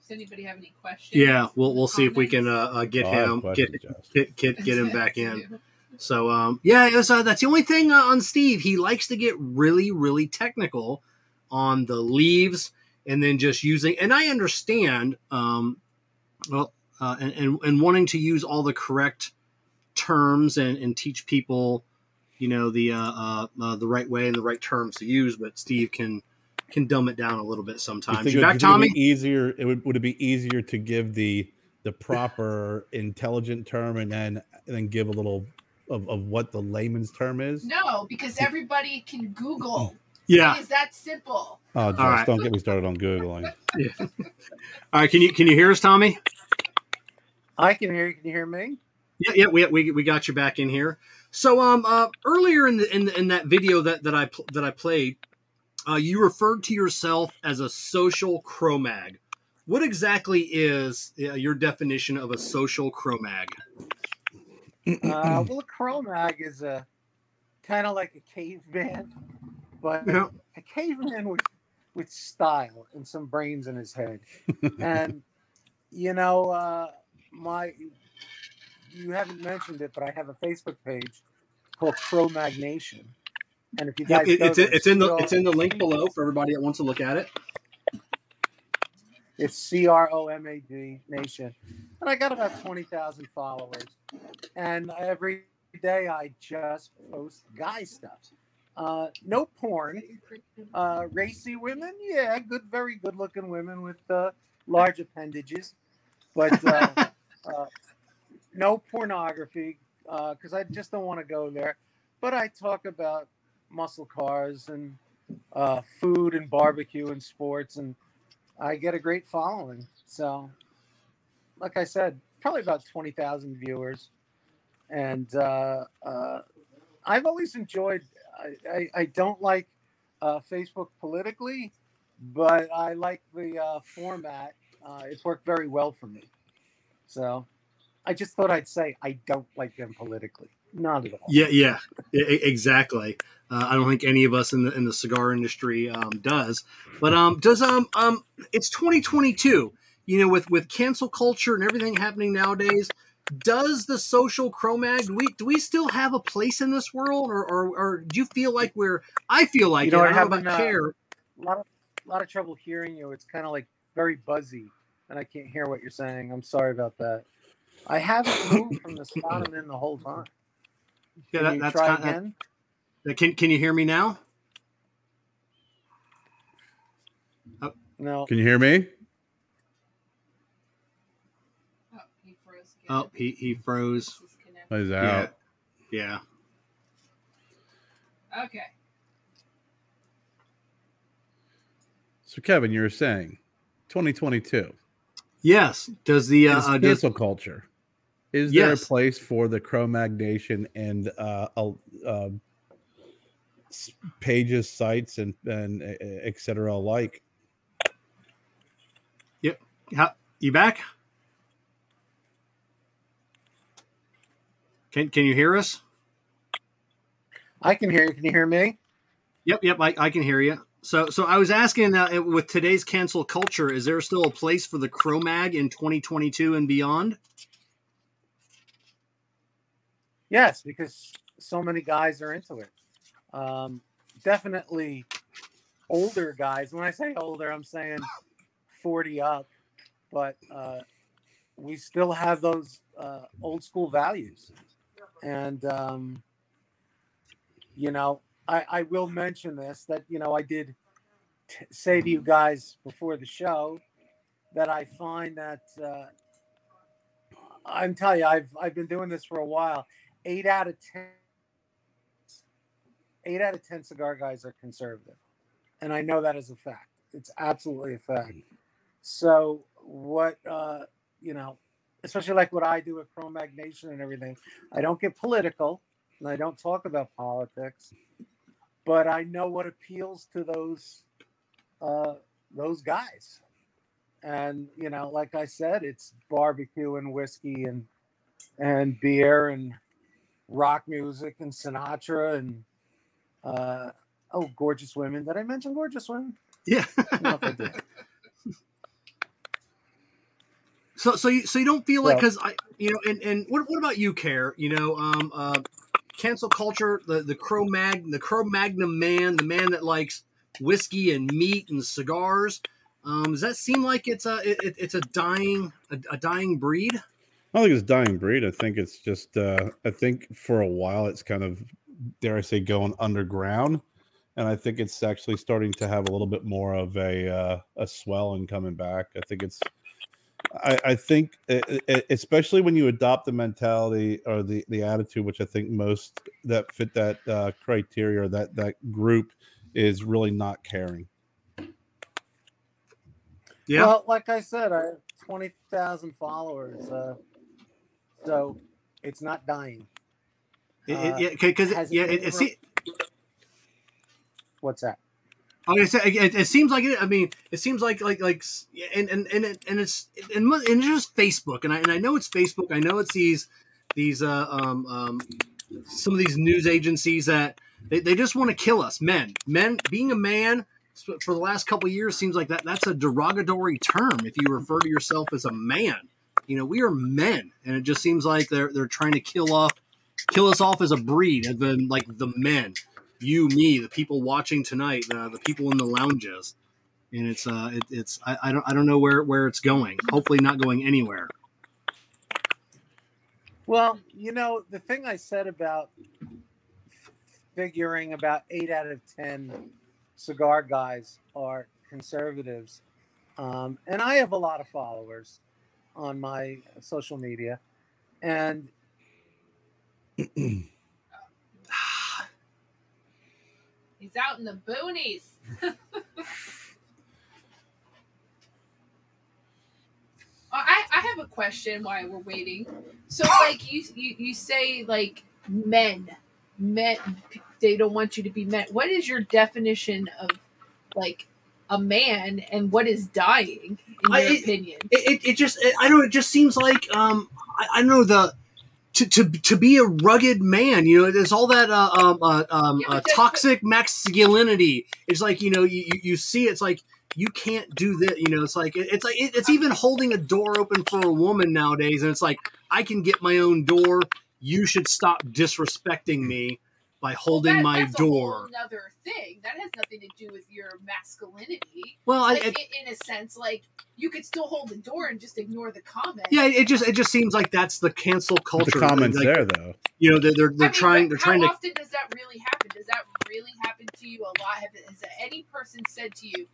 Does anybody have any questions? yeah we'll we'll see if we can uh, uh, get Oh, I have him questions, get, get get get him back [LAUGHS] in. So um, yeah, it was, uh, that's the only thing uh, on Steve. He likes to get really, really technical on the leaves, and then just using. And I understand, um, well, uh, and, and and wanting to use all the correct terms and, and teach people, you know, the uh, uh, uh, the right way and the right terms to use. But Steve can can dumb it down a little bit sometimes. think You it- back, you it'd Tommy? be easier. It would would it be easier to give the the proper intelligent term and then and then give a little of, of what the layman's term is? No, because everybody can Google. Yeah. It is that simple. Oh, Jess, right. don't get me started on googling. [LAUGHS] yeah. All right. Can you can you hear us, Tommy? I can hear you. Can you hear me? Yeah, yeah, we, we, we got you back in here. So um uh, earlier in the, in the, in that video that that I pl- that I played, uh, you referred to yourself as a social Cro-Mag. What exactly is uh, your definition of a social Cro-Mag? Uh, [CLEARS THROAT] well, a Cro-Mag is a kind of like a caveman, but Yeah. a caveman with with style and some brains in his head. [LAUGHS] and you know, uh, my you haven't mentioned it, but I have a Facebook page called Cro-Mag Nation. And if you Yeah, guys it, it's there, it's in the it's in the link below for everybody that wants to look at it. It's C R O M A D Nation. And I got about 20,000 followers. And every day I just post guy stuff. Uh, no porn. Uh, racy women, yeah, good, very good looking women with uh, large appendages. But uh, [LAUGHS] no pornography because I just don't want to go there. But I talk about muscle cars and uh, food and barbecue and sports and I get a great following. So, like I said, probably about twenty thousand viewers. and uh, uh, I've always enjoyed. I, I, I don't like uh, Facebook politically, but I like the uh, format. Uh, it's worked very well for me. So I just thought I'd say I don't like them politically. Not at all. Yeah, yeah, exactly. Uh, I don't think any of us in the in the cigar industry um, does. But um, does um um it's 2022. You know, with with cancel culture and everything happening nowadays, does the social Cro-Mag do we do we still have a place in this world, or or, or do you feel like we're? I feel like You know, it. I I haven't, about uh, Kerr. A lot of a lot of trouble hearing you. It's kind of like very buzzy, and I can't hear what you're saying. I'm sorry about that. I haven't moved from the spot I'm in the whole [COUGHS] time. Yeah, that, you that's try kind again? Can can you hear me now? No. Can you hear me? Oh, he froze. Oh, he he froze. Disconnected. He's Yeah, out. yeah. Okay. So, Kevin, you were saying 2022 Yes. Does the uh, is uh, does, cancel culture. Is there a place for the Cro-Mag Nation and uh, uh, uh, pages, sites, and and uh, et cetera alike? How, you back? Can Can you hear us? I can hear you. Can you hear me? Yep, yep. I, I can hear you. So so I was asking uh, with today's cancel culture, is there still a place for the Cro-Mag in 2022 and beyond? Yes, because so many guys are into it. Um, definitely older guys. When I say older, I'm saying 40 up, but uh, we still have those uh, old school values. And, um, you know, I, I will mention this that, you know, I did t- say to you guys before the show that I find that uh, I'm telling you, I've, I've been doing this for a while eight out of ten eight out of ten cigar guys are conservative. And i know that is a fact. It's absolutely a fact. So what uh you know especially like what i do with Cro-Mag Nation and everything i don't get political and i don't talk about politics but i know what appeals to those uh those guys. And you know like i said it's barbecue and whiskey and and beer and rock music and Sinatra and uh, oh, gorgeous women. Did I mention gorgeous women? Yeah. I don't know if I did. [LAUGHS] So so you so you don't feel like because I you know and and what what about you, Kerr? You know, um, uh, cancel culture, the the Cro Mag, the Cro Magnon man, the man that likes whiskey and meat and cigars. Um, does that seem like it's a it, it's a dying a, a dying breed? I don't think it's dying breed. I think it's just. Uh, I think for a while it's kind of, dare I say, going underground, and I think it's actually starting to have a little bit more of a uh, a swell and coming back. I think it's. I, I think, e- e- especially when you adopt the mentality or the, the attitude, which I think most that fit that uh, criteria or that that group is really not caring. Yeah. Well, like I said, I have twenty thousand followers, uh, so it's not dying. It- uh, it- yeah, because has it yeah, been it, it, se- What's that? I say, it, it seems like it. I mean, it seems like like like, and and and, it, and it's and, and it's just Facebook, and I and I know it's Facebook. I know it's these these uh um um some of these news agencies that they, they just want to kill us, men. Men being a man for the last couple of years seems like that that's a derogatory term if you refer to yourself as a man. You know, we are men, and it just seems like they're they're trying to kill off kill us off as a breed, as in like the men you, me, the people watching tonight, uh, the people in the lounges, and it's uh, it, it's I, I don't I don't know where where it's going. Hopefully, not going anywhere. Well, you know, the thing I said about figuring about eight out of 10 cigar guys are conservatives. Um, and I have a lot of followers on my social media. And [CLEARS THROAT] He's out in the boonies. [LAUGHS] Oh, I, I have a question while we're waiting. So, like you, you, you say like men, men, they don't want you to be men. What is your definition of like a man, and what is dying in I- your it- opinion? it, it, it just it, I don't know. It just seems like um I, I don't know the to, to to be a rugged man. You know, there's all that uh, um uh, um uh, toxic masculinity. It's like you know you you- see it's like you can't do that. You know, it's like it's like it, it's even holding a door open for a woman nowadays, and it's like I can get my own door. You should stop disrespecting me by holding That- my that's door. another thing that has nothing to do with your masculinity. Well, Like, it, in, in a sense, like you could still hold the door and just ignore the comment. yeah, it just it just seems like that's the cancel culture. the comments like, there though. You know, they're they're, they're I mean, trying they're trying how to often does that really happen? Does that really happen to you a lot? Have, has any person said to you,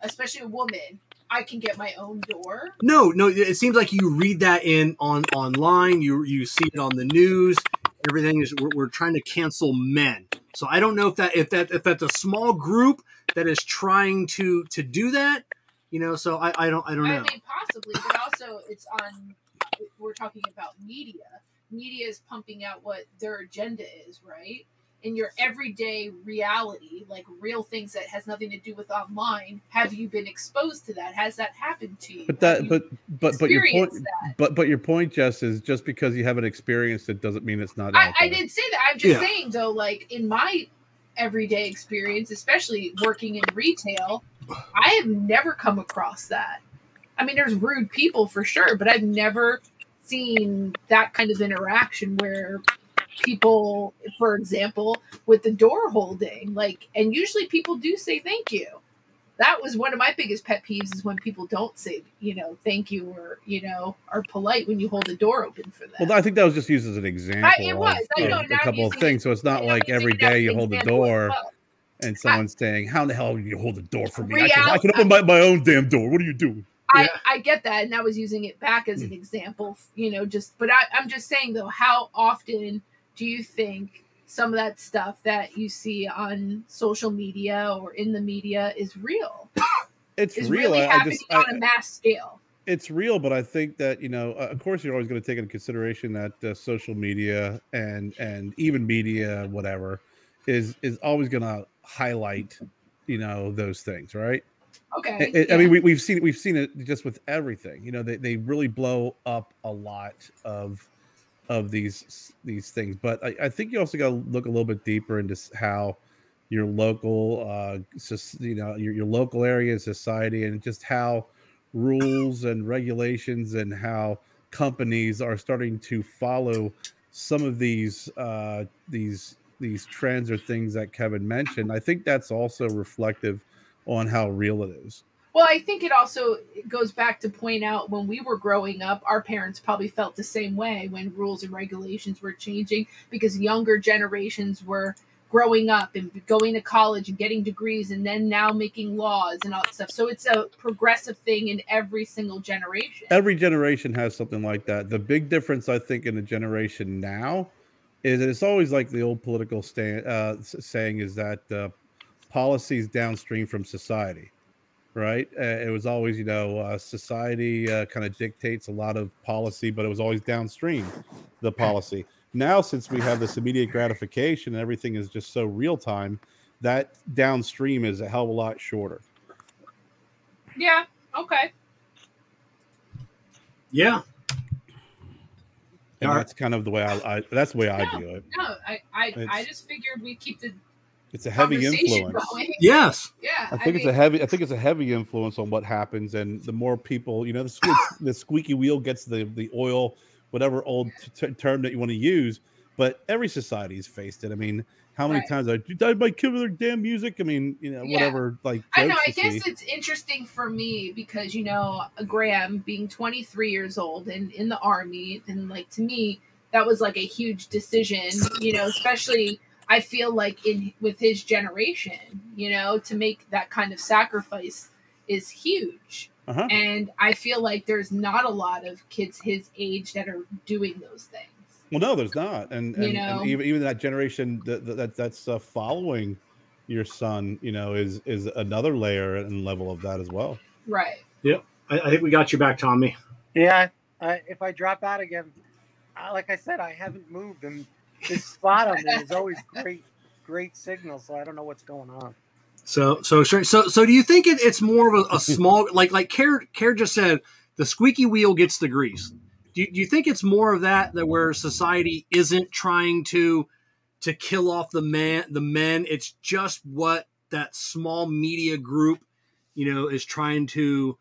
especially a woman, I can get my own door? No, no. It seems like you read that in on online. You you see it on the news. Everything is we're, we're trying to cancel men. So I don't know if that if that if that's a small group that is trying to to do that. You know, so I, I don't I don't know. I mean, possibly, but also it's on. We're talking about media. Media is pumping out what their agenda is, right? In your everyday reality, like real things that has nothing to do with online, have you been exposed to that? Has that happened to you? But that you but but but your point that? but but your point, Jess, is just because you haven't experienced it doesn't mean it's not I, I didn't say that. I'm just Yeah. saying though, like in my everyday experience, especially working in retail, I have never come across that. I mean, there's rude people for sure, but I've never seen that kind of interaction where people, for example, with the door holding, like, and usually people do say thank you. That was one of my biggest pet peeves is when people don't say, you know, thank you or, you know, are polite when you hold the door open for them. Well, I think that was just used as an example it was. I know, of now a I'm couple of things. it- So it's not like using every it as day you hold the door well. and someone's saying, "How in the hell do you hold the door for me? I can, I can open my, my own damn door. What are you doing?" I, Yeah. I get that, and I was using it back as an hmm. example, you know, just but I, I'm just saying though, how often do you think some of that stuff that you see on social media or in the media is real? It's Is real. really I, I happening just, on I, a mass scale. it's real, but I think that you know, uh, of course, you're always going to take into consideration that uh, social media and and even media, whatever, is is always going to highlight, you know, those things, right? Okay. I- I, yeah. I mean, we, we've seen it. We've seen it just with everything. You know, they, they really blow up a lot of of these these things. But I, I think you also got to look a little bit deeper into how your local, uh, you know, your, your local area, society, and just how rules and regulations and how companies are starting to follow some of these uh, these these trends or things that Kevin mentioned. I think that's also reflective on how real it is. Well, I think it also goes back to point out when we were growing up, our parents probably felt the same way when rules and regulations were changing because younger generations were growing up and going to college and getting degrees and then now making laws and all that stuff. So it's a progressive thing in every single generation. Every generation has something like that. The big difference, I think, in the generation now is it's always like the old political stand, uh, saying is that uh, policies downstream from society, right? Uh, it was always, you know, uh, society uh, kind of dictates a lot of policy, but it was always downstream the policy. Now, since we have this immediate gratification and everything is just so real time, that downstream is a hell of a lot shorter. yeah. Okay. Yeah. And All right. that's kind of the way I, I that's the way I No. view it. No, I, I, I just figured we keep the It's a heavy influence. going. Yes. Yeah. I think it's a heavy. I think it's a heavy influence on what happens, and the more people, you know, the, squeak, [COUGHS] the squeaky wheel gets the the oil, whatever old t- term that you want to use. But every society has faced it. I mean, how many Right. times I you died by killing their damn music? I mean, you know, Yeah. whatever. Like, I know. I guess see. it's interesting for me because you know Graham being 23 years old and in the army, and like to me that was like a huge decision. You know, especially I feel like in with his generation, you know, to make that kind of sacrifice is huge. Uh-huh. And I feel like there's not a lot of kids his age that are doing those things. Well, no, there's not, and You know? and even even that generation that, that that's uh, following your son, you know, is is another layer and level of that as well. Right. I, I think we got you back, Tommy. Yeah, uh, if I drop out again, uh, like I said, I haven't moved, and this spot on there is always great, great signal. So I don't know what's going on. So so sure. So so do you think it, it's more of a, a [LAUGHS] small like like Kerr Kerr just said the squeaky wheel gets the grease. Do you, do you think it's more of that that where society isn't trying to to kill off the man the men? It's just what that small media group, you know, is trying to.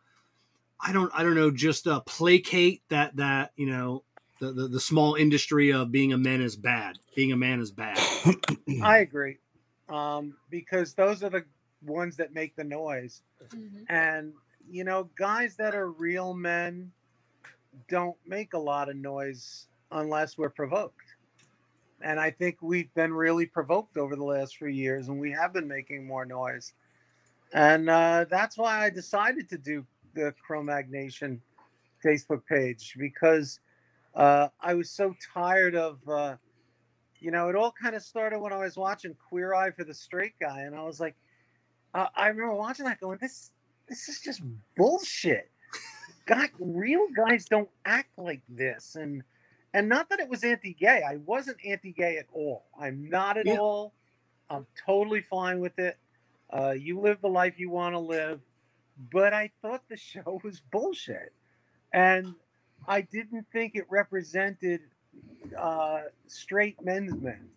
I don't I don't know just uh, placate that that you know the, the the small industry of being a man is bad. Being a man is bad. [COUGHS] I agree, um, because those are the ones that make the noise. Mhm. And you know, guys that are real men don't make a lot of noise unless we're provoked. And I think we've been really provoked over the last few years, and we have been making more noise. And uh, that's why I decided to do the Cro-Mag Nation Facebook page because uh, I was so tired of, uh, you know, it all kind of started when I was watching Queer Eye for the Straight Guy, and I was like, uh, I remember watching that, going, "This, this is just bullshit." God, real guys don't act like this, and and not that it was anti-gay. I wasn't anti-gay at all. I'm not at Yeah. all. I'm totally fine with it. Uh, you live the life you want to live, but I thought the show was bullshit, and I didn't think it represented uh, straight men's men.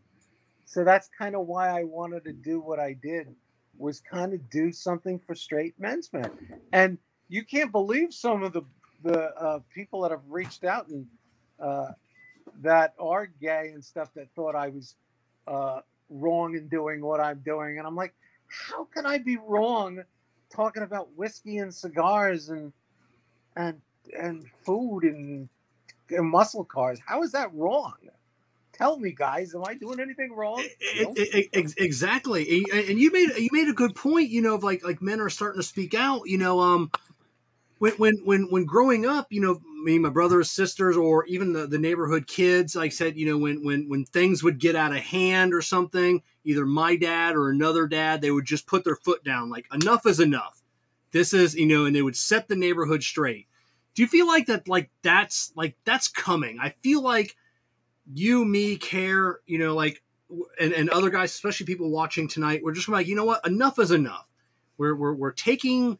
So that's kind of why I wanted to do what I did was kind of do something for straight men's men. And you can't believe some of the the uh, people that have reached out and uh, that are gay and stuff that thought I was uh, wrong in doing what I'm doing. And I'm like, how can I be wrong talking about whiskey and cigars and and and food and, and muscle cars? How is that wrong? Tell me, guys, am I doing anything wrong? Exactly and and you made you made a good point you know of like like men are starting to speak out you know um when when when when growing up you know me my brothers sisters or even the, the neighborhood kids like I said you know when when when things would get out of hand or something either my dad or another dad they would just put their foot down like enough is enough this is you know and they would set the neighborhood straight do you feel like that like that's like that's coming i feel like you me Kerr you know like and, and other guys, especially people watching tonight, we're just like, you know what? Enough is enough. We're we're, we're taking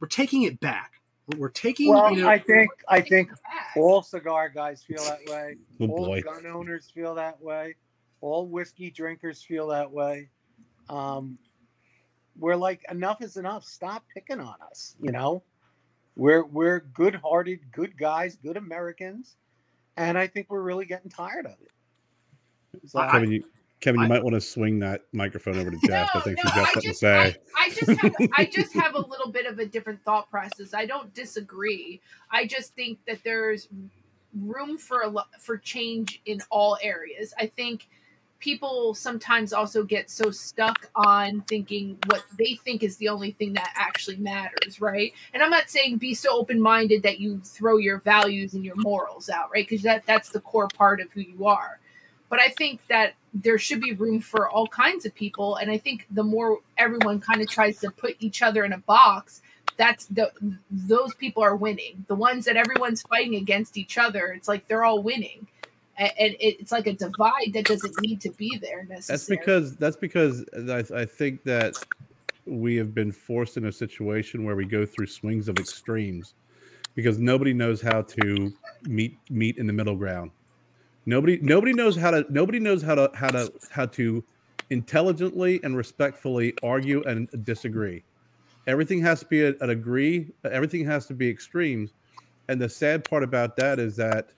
we're taking it back. We're, we're taking. Well, you know, I think I think all cigar guys feel that way. [LAUGHS] Oh all boy. gun owners feel that way. All whiskey drinkers feel that way. Um, we're like, enough is enough. Stop picking on us. You know, we're we're good-hearted, good guys, good Americans, and I think we're really getting tired of it. So, I- Kevin, you, Kevin, you I- might want to swing that microphone over to [LAUGHS] Jess. I think no, she's got I something just, to say. I, I just have, [LAUGHS] I just have a little bit of a different thought process. I don't disagree. I just think that there's room for a lo- for change in all areas. I think people sometimes also get so stuck on thinking what they think is the only thing that actually matters, right? And I'm not saying be so open-minded that you throw your values and your morals out, right? Because that that's the core part of who you are. But I think that there should be room for all kinds of people, and I think the more everyone kind of tries to put each other in a box, that's the those people are winning. The ones that everyone's fighting against each other, it's like they're all winning, and, it's like a divide that doesn't need to be there necessarily. That's because that's because I, I think that we have been forced in a situation where we go through swings of extremes because nobody knows how to meet meet in the middle ground. Nobody nobody knows how to nobody knows how to how to how to intelligently and respectfully argue and disagree. Everything has to be an agree. Everything has to be extremes. And the sad part about that is that,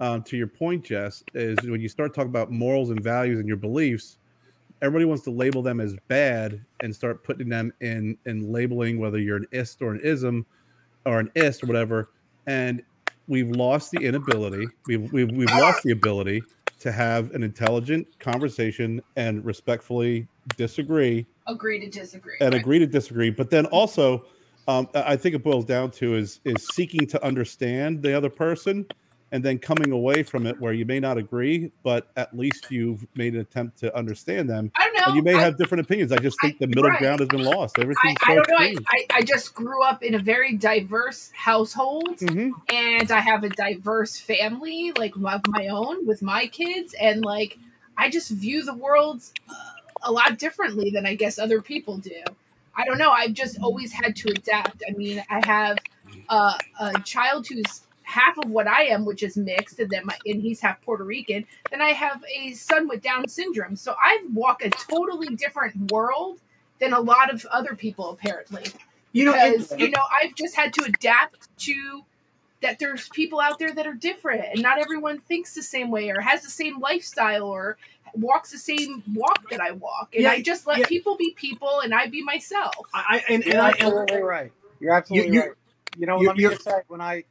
um, to your point, Jess, is when you start talking about morals and values and your beliefs, everybody wants to label them as bad and start putting them in in labeling whether you're an ist or an ism or an ist or whatever. And we've lost the inability. We've we've, we've lost the ability to have an intelligent conversation and respectfully disagree agree to disagree. and right? agree to disagree. But then also, um, I I think it boils down to is is seeking to understand the other person and then coming away from it where you may not agree, but at least you've made an attempt to understand them. I don't know. And you may I- have different opinions. I just think I- the middle right. ground has been lost. I, Everything's I don't know. I. I, I just grew up in a very diverse household, Mhm. and I have a diverse family, like my, my own, with my kids, and like I just view the world a lot differently than I guess other people do. I don't know. I've just always had to adapt. I mean, I have uh, a child who's half of what I am, which is mixed, and then my and he's half Puerto Rican. Then I have a son with Down syndrome. So I walk a totally different world than a lot of other people, apparently. You know, and- Because you know, I've just had to adapt to that. There's people out there that are different, and not everyone thinks the same way, or has the same lifestyle, or walks the same walk that I walk. And Yeah, I just let yeah. people be people, and I be myself. I, I and, and You're I absolutely right. You're absolutely you- right. You know, you- let me you're- just say when I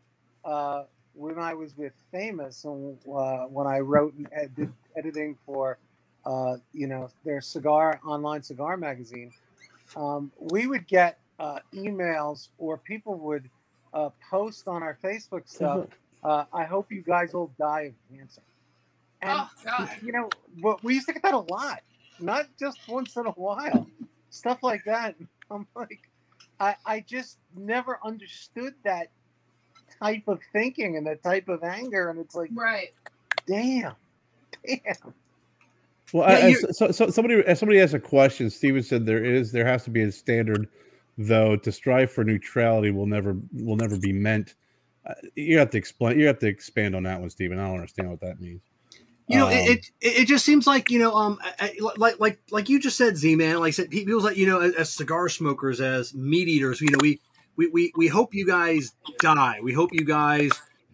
uh, when I was with Famous and uh, when I wrote and ed- did editing for uh, you know their cigar online cigar magazine, um, we would get uh, emails or people would uh, post on our Facebook stuff. [LAUGHS] Uh, I hope you guys all die of cancer. And oh God. you know, what we used to get that a lot, not just once in a while, stuff like that. [LAUGHS] I'm like, I, I just never understood that type of thinking and that type of anger, and it's like, Right. damn, damn. Well, Yeah, I- I- so, so somebody somebody asked a question. Steven said there is there has to be a standard, though. To strive for neutrality will never will never be meant. Uh, you have to explain. You have to expand on that one, Stephen. I don't understand what that means. You know, Um, it, it it just seems like you know, um, I- I- like like like you just said, Z man. Like said, people like you know, as, as cigar smokers, as meat eaters, you know, we, we we we hope you guys die. We hope you guys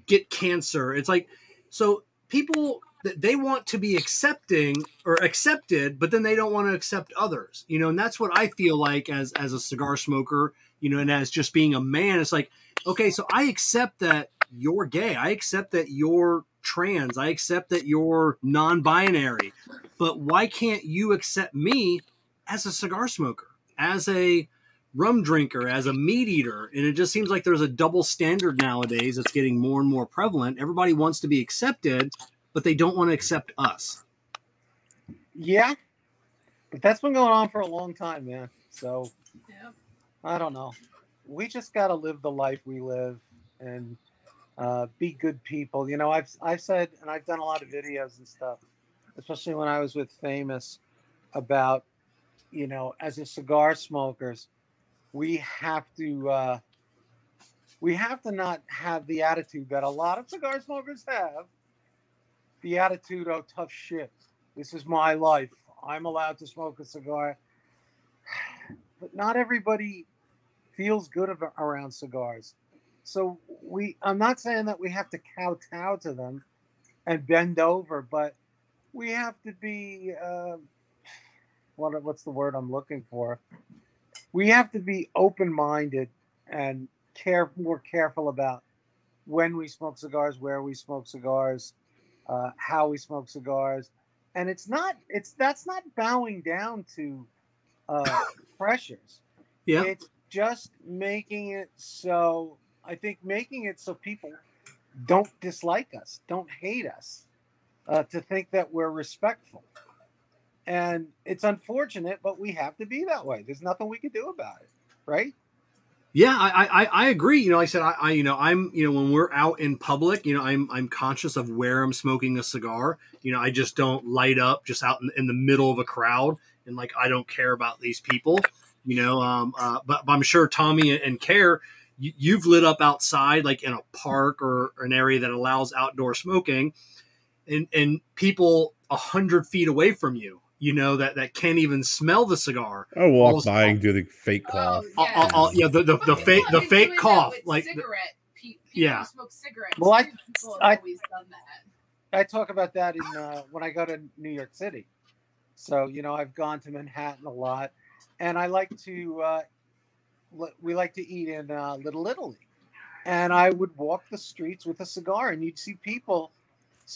get cancer. It's like so people that they want to be accepting or accepted, but then they don't want to accept others. You know, and that's what I feel like as as a cigar smoker. You know, and as just being a man, it's like okay, so I accept that you're gay. I accept that you're trans. I accept that you're non-binary. But why can't you accept me as a cigar smoker, as a rum drinker, as a meat eater? And it just seems like there's a double standard nowadays that's getting more and more prevalent. Everybody wants to be accepted, but they don't want to accept us. Yeah, but that's been going on for a long time, man. So Yeah. I don't know. We just got to live the life we live and uh, be good people. You know, I've I've said and I've done a lot of videos and stuff, especially when I was with Famous, about you know, as a cigar smokers, we have to uh, we have to not have the attitude that a lot of cigar smokers have. The attitude, oh, tough shit. This is my life. I'm allowed to smoke a cigar. [SIGHS] But not everybody feels good around cigars. So we I'm not saying that we have to kowtow to them and bend over, but we have to be uh, what what's the word I'm looking for? We have to be open-minded and care more careful about when we smoke cigars, where we smoke cigars, uh, how we smoke cigars, and it's not it's that's not bowing down to uh, [COUGHS] pressures. Yeah. It's just making it so I think making it so people don't dislike us, don't hate us, uh, to think that we're respectful. And it's unfortunate, but we have to be that way. There's nothing we can do about it, right? Yeah, I, I, I agree. You know, I said, I, I, you know, I'm, you know, when we're out in public, you know, I'm, I'm conscious of where I'm smoking a cigar. You know, I just don't light up just out in, in the middle of a crowd and like I don't care about these people. You know, um, uh, but, but I'm sure Tommy and, Kerr, you, you've lit up outside, like in a park or an area that allows outdoor smoking, and and people a hundred feet away from you, you know, that that can't even smell the cigar. I walk Almost- by and do the fake cough. Oh, I'll- I'll- I'll- yeah, the the, the People fake the fake doing that cough, with like cigarette. People Yeah. smoke cigarettes. Well, I- Street people have I- done that. I talk about that in uh, when I go to New York City. So you know, I've gone to Manhattan a lot, and I like to. Uh, we like to eat in uh, Little Italy, and I would walk the streets with a cigar, and you'd see people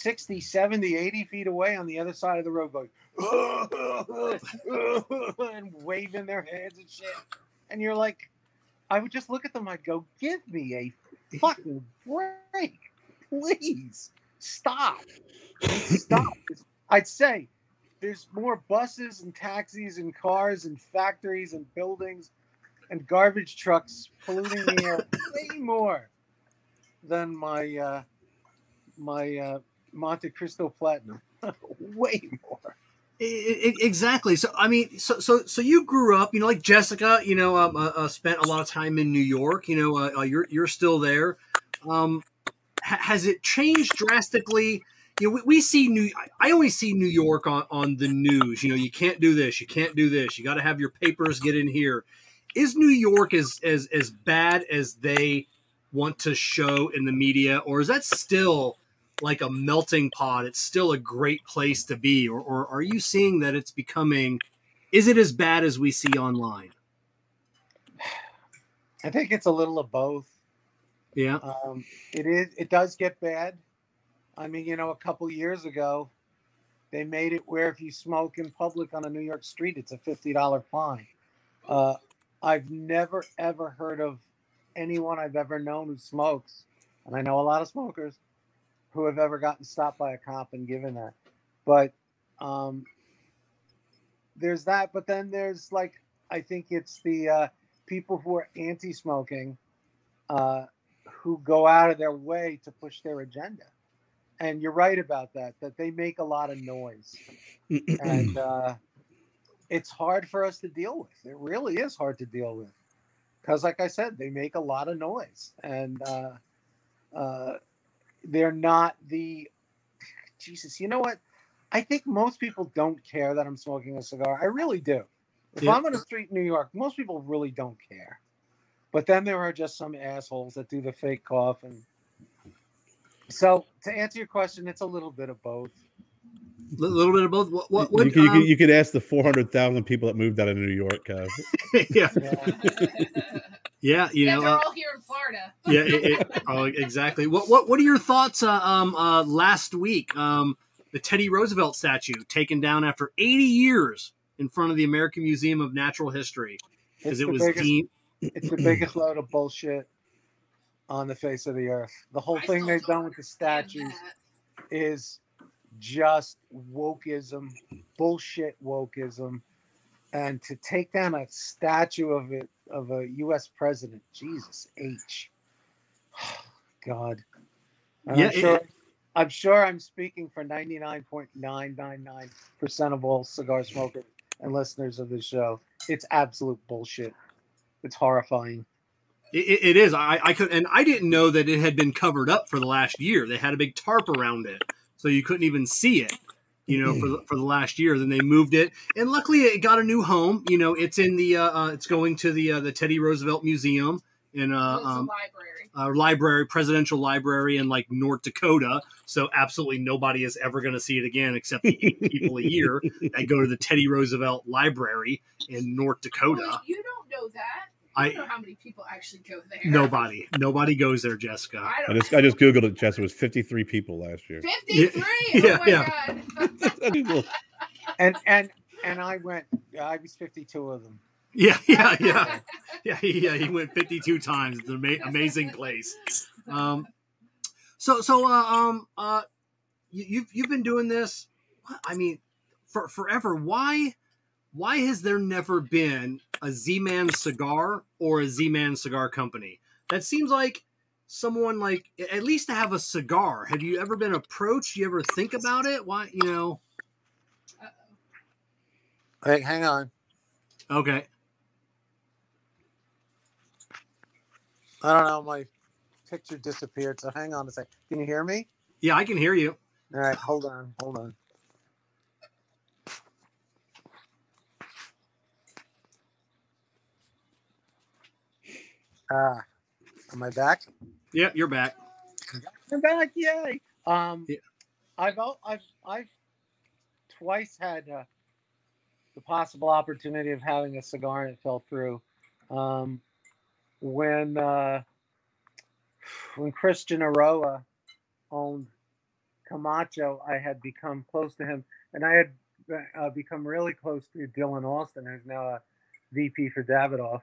60, 70, 80 feet away on the other side of the road going [LAUGHS] and waving their hands and shit. And you're like, I would just look at them. I'd go, "Give me a fucking break." please stop. Stop. I'd say there's more buses and taxis and cars and factories and buildings and garbage trucks polluting the air [LAUGHS] way more than my uh, my uh, Montecristo Platinum. [LAUGHS] way more. Exactly. So I mean, so so so you grew up, you know, like Jessica, you know, um, uh, uh, spent a lot of time in New York. You know, uh, uh, you're you're still there. Um, ha- has it changed drastically? You know, we, we see New. I only see New York on on the news. You know, you can't do this, you can't do this. You got to have your papers get in here. Is New York as as as bad as they want to show in the media, or is that still? Like a melting pot. It's still a great place to be, or, or are you seeing that it's becoming? Is it as bad as we see online? I think it's a little of both. Yeah, Um, it is. It does get bad. I mean, you know, a couple years ago, they made it where if you smoke in public on a New York street, it's a fifty dollar fine. Uh, I've never ever heard of anyone I've ever known who smokes, and I know a lot of smokers who have ever gotten stopped by a cop and given that. But um, there's that. But then there's like, I think it's the uh, people who are anti-smoking. Uh, who go out of their way to push their agenda. And you're right about that, that they make a lot of noise. And [CLEARS THROAT] uh, it's hard for us to deal with. It really is hard to deal with. Because, like I said, they make a lot of noise. And uh, uh, they're not the. Jesus, you know what? I think most people don't care that I'm smoking a cigar. I really do. If Yeah. I'm on the street in New York, most people really don't care. But then there are just some assholes that do the fake cough. And so, to answer your question, it's a little bit of both. A little bit of both. What? What? you, what could, you, um, could, you could ask the 400,000 people that moved out of New York. Uh, [LAUGHS] yeah, Yeah. [LAUGHS] yeah. You yeah, know. they're Uh, all here in Florida. [LAUGHS] yeah, it, it, oh, exactly. What? What? What are your thoughts? Uh, um, uh, last week, um, the Teddy Roosevelt statue taken down after 80 years in front of the American Museum of Natural History because It's it the was biggest, deemed. [CLEARS THROAT] it's the biggest load of bullshit on the face of the earth. The whole I thing they've done with the statues that. is just wokeism, bullshit wokeism, and to take down a statue of it of a U.S. president, Jesus H. [SIGHS] God, And Yeah, I'm it- sure. I'm sure I'm speaking for 99.999% of all cigar smokers and listeners of the show. It's absolute bullshit. It's horrifying. It, it- it is. I, I could, and I didn't know that it had been covered up for the last year. They had a big tarp around it, so you couldn't even see it. You know, for the, for the last year. Then they moved it, and luckily it got a new home. You know, it's in the. Uh, uh, it's going to the uh, the Teddy Roosevelt Museum in uh, It's a um, library. a library, presidential library in like North Dakota. So absolutely nobody is ever going to see it again, except the eight people a year [LAUGHS] that go to the Teddy Roosevelt Library in North Dakota. Well, you don't know that. I- don't know how many people actually go there. Nobody, nobody goes there, Jessica. I I don't. just I just googled it, Jess. It was 53 people last year. Fifty-three. Yeah, oh my [LAUGHS] yeah. god. And and and I went. I was 52 of them. Yeah, yeah, yeah, [LAUGHS] yeah. He, yeah, he went 52 times. It's an ama- amazing place. Um, so, so, uh, um, uh, you, you've you've been doing this. I mean, for forever. Why, why has there never been a Z-Man cigar or a Z-Man cigar company? That seems like someone like at least to have a cigar. Have you ever been approached? You ever think about it? Why, you know? Hey, hang on. Okay. I don't know. My picture disappeared. So hang on a sec. Can you hear me? Yeah, I can hear you. All right. Hold on. Hold on. Ah, am I back? Yeah, you're back. I'm back! Yay! Um, Yeah. I've I've I've twice had uh, the possible opportunity of having a cigar and it fell through. Um, when uh, when Christian Eiroa owned Camacho, I had become close to him, and I had uh, become really close to Dylan Austin, who's now a VP for Davidoff,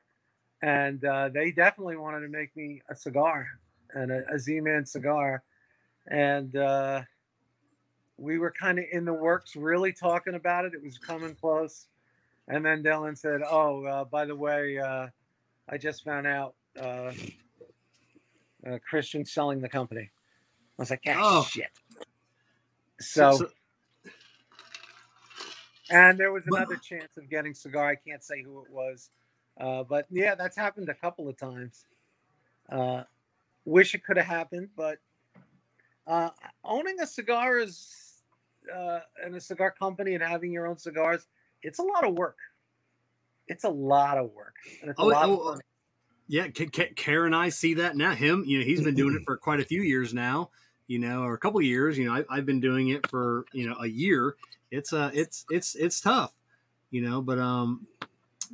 and uh, they definitely wanted to make me a cigar and a, a Z-Man cigar, and uh, we were kind of in the works, really talking about it. It was coming close, and then Dylan said, "Oh, uh, by the way, uh, I just found out uh, uh, Christian's selling the company." I was like, "Ah, Oh. shit." So, and there was another chance of getting cigar. I can't say who it was, uh, but yeah, that's happened a couple of times. Uh, wish it could have happened, but uh, owning a cigar is uh, in a cigar company and having your own cigars, it's a lot of work. It's a lot of work, and it's a Oh, lot oh, of fun. Yeah, Karen and I see that now. Him, you know, he's been doing it [LAUGHS] for quite a few years now, you know, or a couple of years. You know, I, I've been doing it for you know a year. It's uh, it's it's it's tough, you know, but um,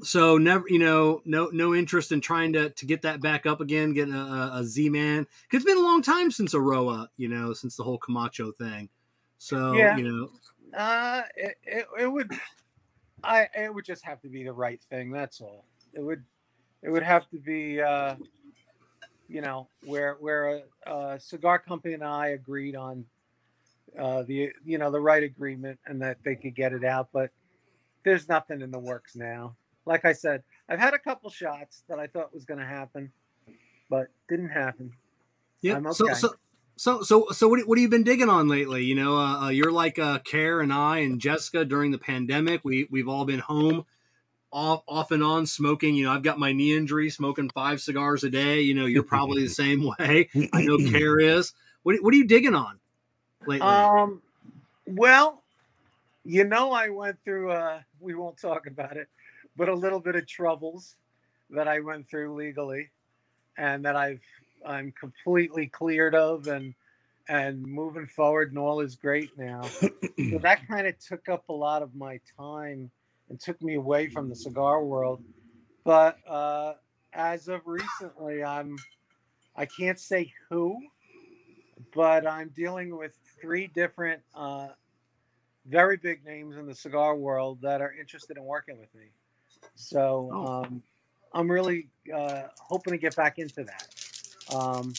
so never, you know, no no interest in trying to to get that back up again, getting a, a, a Z man. Cause it's been a long time since Eiroa, you know, since the whole Camacho thing. So Yeah. you know, Uh, it, it, it would, I it would just have to be the right thing. That's all. It would, it would have to be, uh, you know, where where a, a cigar company and I agreed on uh, the you know the right agreement and that they could get it out. But there's nothing in the works now. Like I said, I've had a couple shots that I thought was going to happen, but didn't happen. Yeah. I'm So okay. so so so so what what have you been digging on lately? You know, uh, uh, you're like uh, Kerr and I and Jessica during the pandemic. We we've all been home, off off and on smoking. You know, I've got my knee injury, smoking five cigars a day. You know, you're probably the [LAUGHS] same way. I know Kerr is. What what are you digging on lately? Um, well, you know, I went through. Uh, we won't talk about it, but a little bit of troubles that I went through legally, and that I've I'm completely cleared of, and and moving forward, and all is great now. so [CLEARS THROAT] that kind of took up a lot of my time and took me away from the cigar world. But uh, as of recently, I'm I can't say who, but I'm dealing with three different uh, very big names in the cigar world that are interested in working with me. So Oh. um, I'm really uh, hoping to get back into that. Um,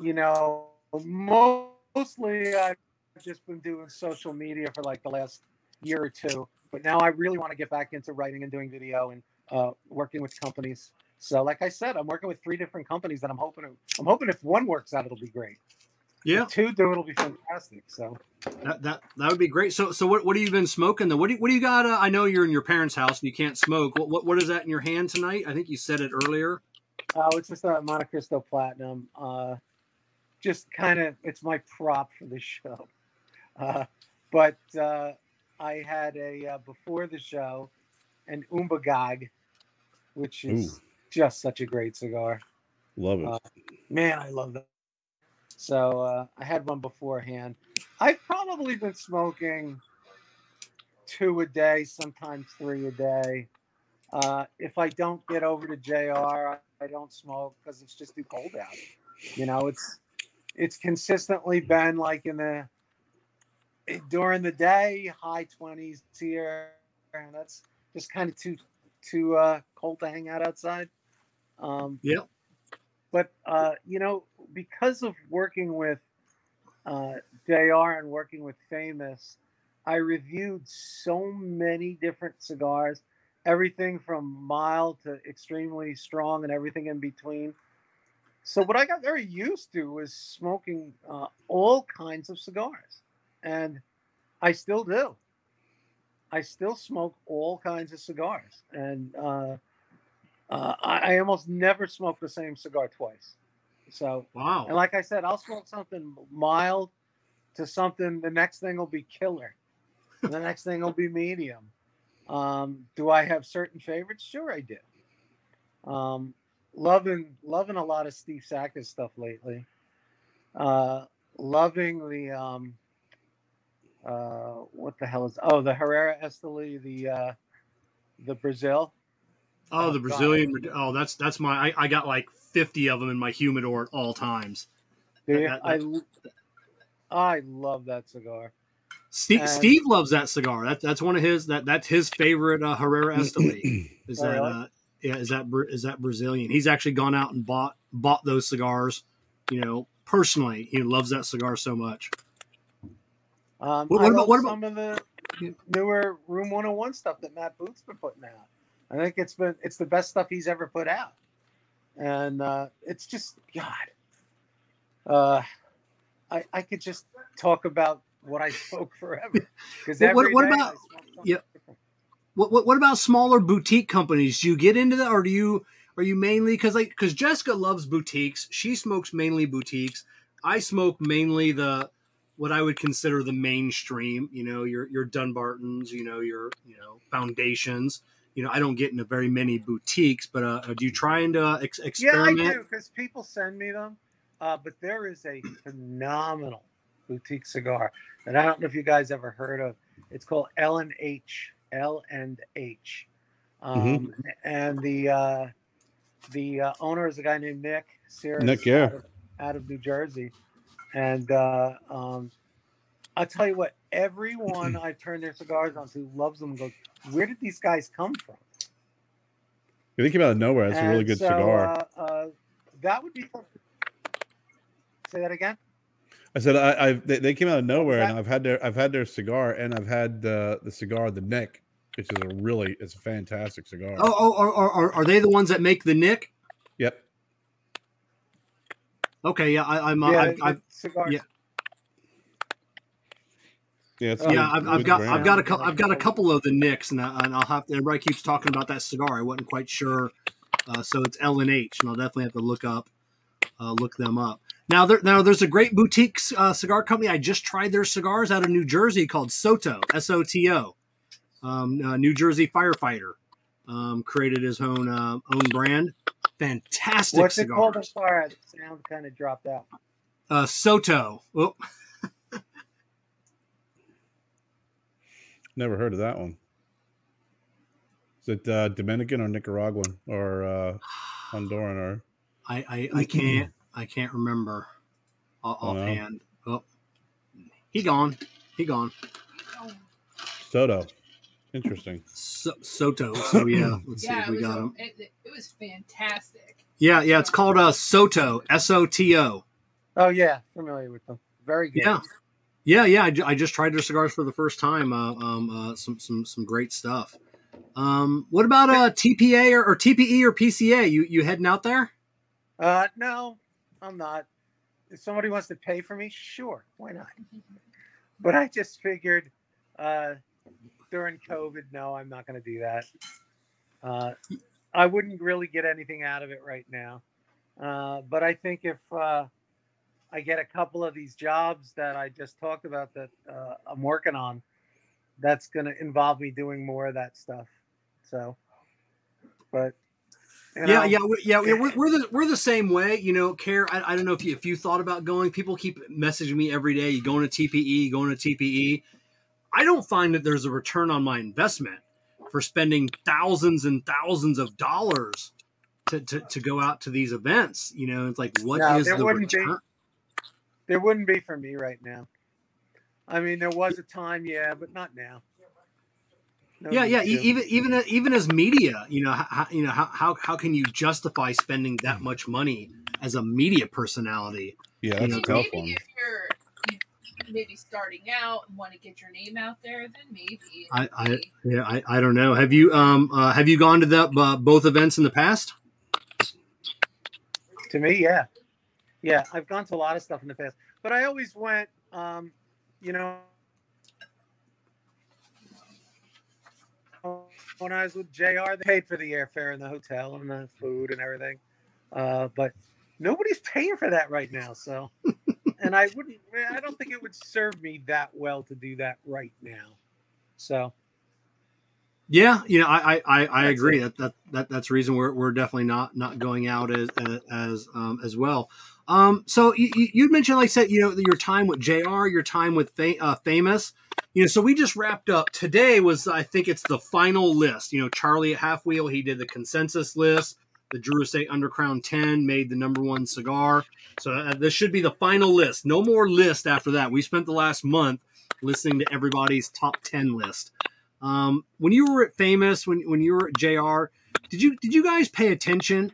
you know, mostly I've just been doing social media for like the last year or two, but now I really want to get back into writing and doing video and uh, working with companies. So, like I said, I'm working with three different companies that I'm hoping to, I'm hoping if one works out, it'll be great. Yeah, If two do, it'll be fantastic. So, that, that that would be great. So so what what have you been smoking though? What do you, what do you got? Uh, I know you're in your parents' house and you can't smoke. What, what what is that in your hand tonight? I think you said it earlier. uh, it's just a Montecristo Platinum. Uh, just kind of, it's my prop for the show. [LAUGHS] Uh, but uh, I had a uh, before the show an Umbagog, which is Ooh. just such a great cigar. Love it. Uh, Man, I love that. So uh, I had one beforehand. I've probably been smoking two a day, sometimes three a day. Uh, if I don't get over to JR, I, don't smoke because it's just too cold out. You know, it's it's consistently been like in the during the day, high twenties here, and that's just kind of too too uh, cold to hang out outside. Um, Yep. But uh, you know, because of working with uh, JR and working with Famous, I reviewed so many different cigars, everything from mild to extremely strong and everything in between. So what I got very used to was smoking uh, all kinds of cigars, and I still do. I still smoke all kinds of cigars, and uh, I, I almost never smoke the same cigar twice. So, Wow. and like I said, I'll smoke something mild to something. The next thing will be killer. the next thing will be medium. Um, do I have certain favorites? Sure, I do. Um, loving loving a lot of Steve Saka stuff lately. Uh, loving the um, uh, what the hell is oh the Herrera Esteli the uh, the Brazil. Oh, Oh, the God. Brazilian. Oh, that's that's my. I, I got like fifty of them in my humidor at all times. Dude, that- I I love that cigar. Steve, And- Steve loves that cigar. That, that's one of his. That that's his favorite uh, Herrera [CLEARS THROAT] Esteli. Is Oh, that really? uh, yeah? Is that Bra- is that Brazilian? He's actually gone out and bought bought those cigars You know, personally, he loves that cigar so much. Um, What- what about- love what about- some of the newer Room 101 stuff that Matt Booth's been putting out? I think it's been it's the best stuff he's ever put out, and uh, it's just God. Uh, I I could just talk about what I smoke forever [LAUGHS] because What- what- every what day I about- yeah. What, what what about smaller boutique companies? Do you get into that, or do you are you mainly because like because Jessica loves boutiques. She smokes mainly boutiques. I smoke mainly the what I would consider the mainstream. You know, your your Dunbartons. You know, your you know foundations. You know, I don't get into very many boutiques, but uh, do you try and uh, ex- Yeah, I experiment? do because people send me them. Uh, but there is a phenomenal boutique cigar that I don't know if you guys ever heard of. It's called L and H. L and H. Um, And the uh, the uh, owner is a guy named Nick Sears Nick, yeah. out, of, out of New Jersey. And uh, um, I'll tell you what, everyone [CLEARS THROAT] I turn their cigars on to loves them. Goes, where did these guys come from? They came out of nowhere. It's a really good so, cigar. Uh, uh, that would be. Say that again. I said I, I they, they came out of nowhere, and? I've had their I've had their cigar, and I've had the the cigar, the Nick, which is a really it's a fantastic cigar. Oh, oh, are, are, are- are they the ones that make the Nick? Yep. Okay, yeah, I, I'm. Uh, yeah, I've, I've, cigar. Yeah. Yeah, it's really- yeah, I've, I've got, great. I've got a couple, I've got a couple of the Nicks, and, I, and I'll have to. Everybody keeps talking about that cigar. I wasn't quite sure, uh, so it's L and H, and I'll definitely have to look up, uh, look them up. Now, there, now there's a great boutique uh, cigar company. I just tried their cigars out of New Jersey called Soto, S O T O, um, uh, New Jersey firefighter, um, created his own uh, own brand. Fantastic What's it called? I'm cigars. sorry, the sound kind of dropped out. Uh, Soto. Oh, Never heard of that one. Is it uh, Dominican or Nicaraguan or uh, Honduran or I, I, I can't I can't remember off- no. offhand. Oh, he gone. He gone. Soto? Interesting. So, Soto. So yeah, [CLEARS THROAT] let's see if we got a- him. it, it was fantastic. Yeah, yeah. It's called uh, Soto. S O T O. Oh yeah, familiar with them. Very good. Yeah. Yeah, yeah. I, I just tried their cigars for the first time. Uh, um, uh, some some some great stuff. Um, what about uh, TPA or, or TPE or PCA? You you heading out there? Uh, no, I'm not. If somebody wants to pay for me, sure, why not? But I just figured uh, during COVID, no, I'm not going to do that. Uh, I wouldn't really get anything out of it right now. Uh, but I think if uh, I get a couple of these jobs that I just talked about that uh, I'm working on, that's going to involve me doing more of that stuff. So, but you yeah, know, yeah, we, yeah. We're, we're the we're the same way. You know, Kerr. I, I don't know if you if you thought about going. People keep messaging me every day. You going to TPE? You going to TPE? I don't find that there's a return on my investment for spending thousands and thousands of dollars to, to, to go out to these events. You know, it's like what is No, there the return? There wouldn't be for me right now. I mean, there was a time, yeah, but not now. No yeah, yeah. to. e- Even even even as media, you know, how, you know how, how how can you justify spending that much money as a media personality? Yeah, I that's a mean, tough maybe one. if you're maybe starting out and want to get your name out there, then maybe. I, I yeah, I, I don't know. Have you um uh, have you gone to the uh, both events in the past? To me, yeah, yeah. I've gone to a lot of stuff in the past, but I always went. Um, you know, when I was with Jr., they paid for the airfare and the hotel and the food and everything. Uh, but nobody's paying for that right now, so. [LAUGHS] and I wouldn't. I don't think it would serve me that well to do that right now. So Yeah, you know, I I, I, I agree that, that that that's the reason we're, we're definitely not not going out as as um, as well. Um, so you, you mentioned, like I said, you know, your time with Jr., your time with fa- uh, Famous, you know. So we just wrapped up. Today was, I think, it's the final list. You know, Charlie at Half Wheel, he did the consensus list. The Drew Estate Undercrown 10 made the number one cigar. So uh, this should be the final list. No more list after that. We spent the last month listening to everybody's top 10 list. Um, when you were at Famous, when when you were at JR, did you did you guys pay attention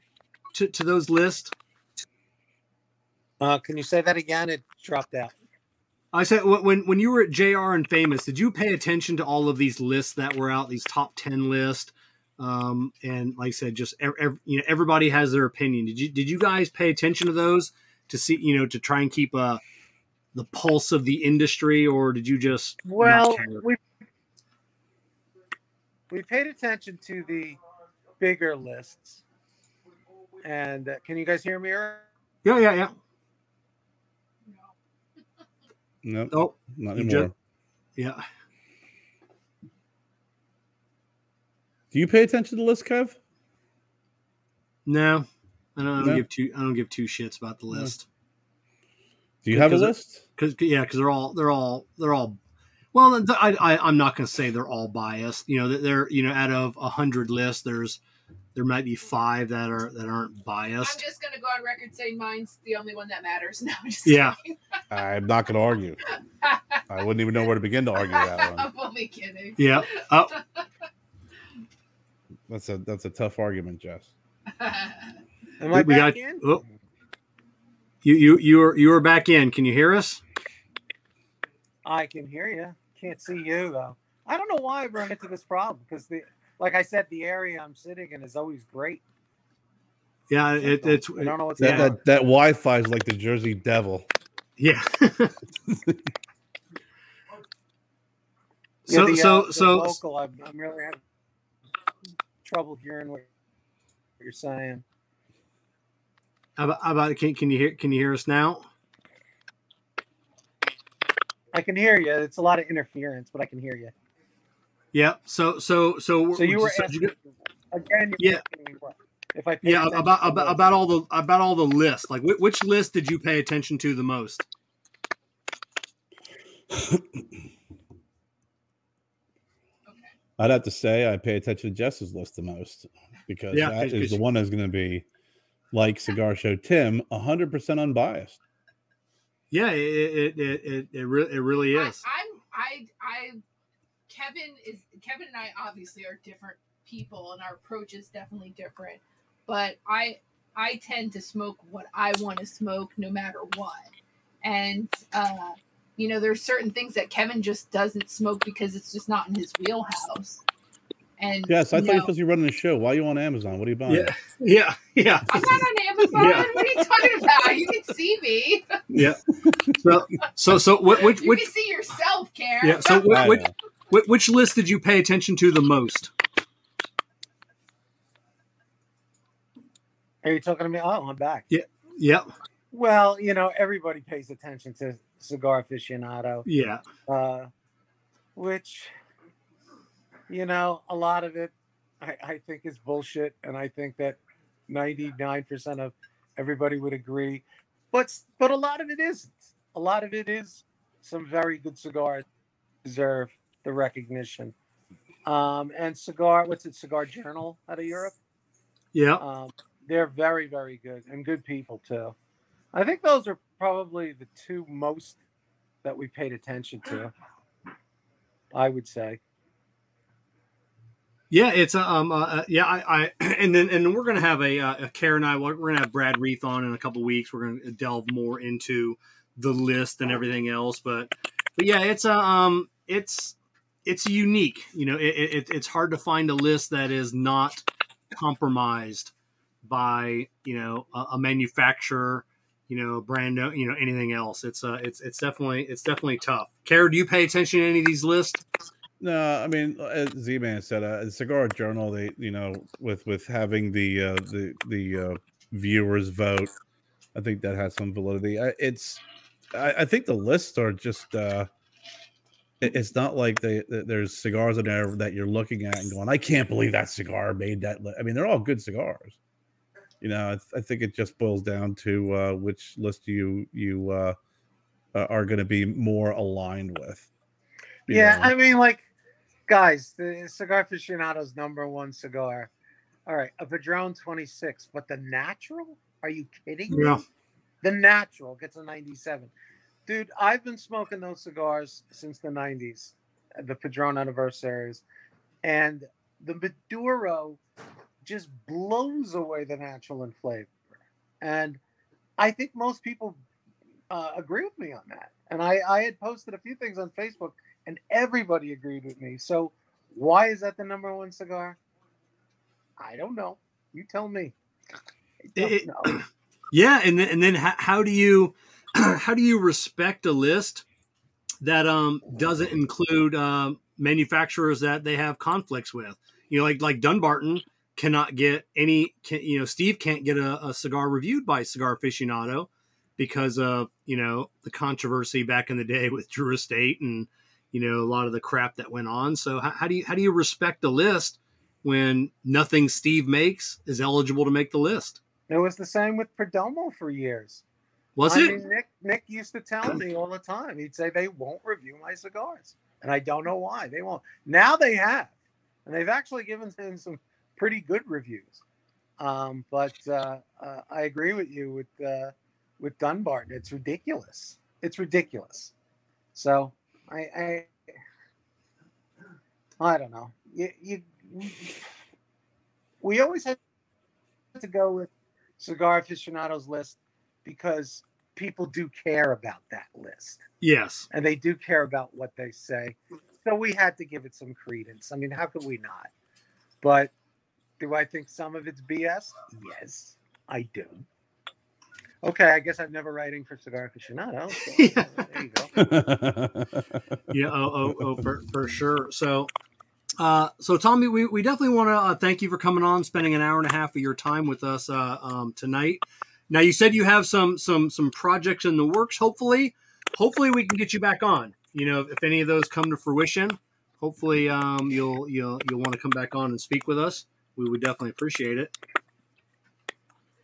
to, to those lists? Uh, can you say that again? It dropped out. I said when when you were at JR and Famous, did you pay attention to all of these lists that were out, these top ten lists? Um, and like I said, just ev- ev- you know, everybody has their opinion. Did you did you guys pay attention to those to see you know to try and keep uh the pulse of the industry, or did you just not Well, care? we we paid attention to the bigger lists. And uh, can you guys hear me? Eric? yeah yeah yeah No, oh not anymore. ju- yeah Do you pay attention to the list, Kev? no I don't, I don't No? give two I don't give two shits about the No. list. Do you have a list? because yeah, because they're all they're all they're all. Well, th- I, I I'm not going to say they're all biased. You know, that they're you know out of a hundred lists, there's there might be five that are that aren't biased. I'm just gonna go on record saying mine's the only one that matters. [LAUGHS] No, I'm just Yeah. [LAUGHS] I'm not going to argue. I wouldn't even know where to begin to argue that one. [LAUGHS] I'm only kidding. Yeah. Oh, That's a that's a tough argument, Jess. Am I We back got- in? oh. you you you are you are back in. Can you hear us? I can hear you. Can't see you though. I don't know why I've run into this problem because the like I said, the area I'm sitting in is always great. Yeah, it, it's I don't know what's That going that, that Wi-Fi is like the Jersey Devil. yeah. [LAUGHS] Yeah, so the, uh, so the so local. I'm, I'm really having trouble hearing what you're saying. how about, how about can can you hear can you hear us now? I can hear you. It's a lot of interference, but I can hear you. Yeah. So so so So you were so asking again. You Yeah. were asking me what? If I paid yeah about about, about all the about all the lists like which, which list did you pay attention to the most I'd have to say I pay attention to Jess's list the most because Yeah, that 'cause- is 'cause the one that's going to be like Cigar Show Tim, 100% unbiased. Yeah it it it, it, re- it really I, is I'm I I Kevin is Kevin and I obviously are different people and our approach is definitely different. But I I tend to smoke what I want to smoke no matter what. And uh you know, there's certain things that Kevin just doesn't smoke because it's just not in his wheelhouse. And Yes, I you thought you were supposed to be running the show. Why are you on Amazon? What are you buying? yeah [LAUGHS] yeah yeah I'm not on Amazon. Yeah. What are you talking about? You can see me. yeah so so so wh- which You which can see yourself, Karen. yeah so I which, which, which which list did you pay attention to the most Are you talking to me? Oh, I'm back. yeah Yep. Well, you know, everybody pays attention to cigar aficionado, yeah uh, which, you know, a lot of it I, I think is bullshit. And I think that 99% of everybody would agree. But, but a lot of it isn't. A lot of it is some very good cigars deserve the recognition. Um, and cigar, what's it, Cigar Journal out of Europe? yeah Um, they're very, very good and good people too. I think those are probably the two most that we paid attention to. I would say. Yeah, it's uh, um uh, uh, yeah I, I [CLEARS THROAT] and then and we're gonna have a, uh, a Karen and I we're gonna have Brad Reith on in a couple weeks. We're gonna delve more into the list and everything else, but but yeah, it's a um it's it's unique. You know, it, it it's hard to find a list that is not compromised by you know a, a manufacturer, you know, brand, you know, anything else. It's uh it's it's definitely it's definitely tough. Kara, do you pay attention to any of these lists? No, I mean, as Z-Man said, uh, Cigar Journal, they, you know, with with having the uh, the the uh, viewers vote, I think that has some validity. I, it's, I, I think the lists are just, uh, it- it's not like they, th- there's cigars in there that you're looking at and going, I can't believe that cigar made that. Li-. I mean, they're all good cigars. You know, I, th- I think it just boils down to uh, which list you you uh, uh, are going to be more aligned with. Yeah, know. I mean, like, guys, the Cigar Aficionado's number one cigar. All right, a Padron 26, but the natural? Are you kidding me? Yeah. The natural gets a 97. Dude, I've been smoking those cigars since the 90s, uh, the Padron anniversaries, and the Maduro just blows away the natural in flavor. And I think most people uh, agree with me on that. And I, I had posted a few things on Facebook, and everybody agreed with me. So why is that the number one cigar? I don't know. You tell me. It- know. [CLEARS THROAT] Yeah, and then and then how, how do you [CLEARS THROAT] how do you respect a list that um doesn't include um, manufacturers that they have conflicts with? You know, like like Dunbarton cannot get any. Can, you know, Steve can't get a, a cigar reviewed by Cigar Aficionado because of you know the controversy back in the day [LAUGHS] with Drew Estate and you know a lot of the crap that went on. So how, how do you how do you respect the list when nothing Steve makes is eligible to make the list? It was the same with Perdomo for years. Was I it? Mean, Nick Nick used to tell me all the time. He'd say they won't review my cigars, and I don't know why they won't. Now they have, and they've actually given him some pretty good reviews. Um, but uh, uh, I agree with you with uh, with Dunbarton. It's ridiculous. It's ridiculous. So I I, I don't know. You, you we always had to go with cigar aficionados list because people do care about that list Yes. and they do care about what they say. So we had to give it some credence. I mean, how could we not? But do I think some of it's BS? Yes, I do. Okay, I guess I'm never writing for Cigar Aficionado. [LAUGHS] So Yeah. there you go. [LAUGHS] Yeah. Oh, oh, oh for, for sure. So, uh, so Tommy, we, we definitely want to uh, thank you for coming on, spending an hour and a half of your time with us uh, um, tonight. Now, you said you have some some some projects in the works. Hopefully, hopefully we can get you back on. You know, if any of those come to fruition, hopefully um, you'll you'll you'll want to come back on and speak with us. We would definitely appreciate it.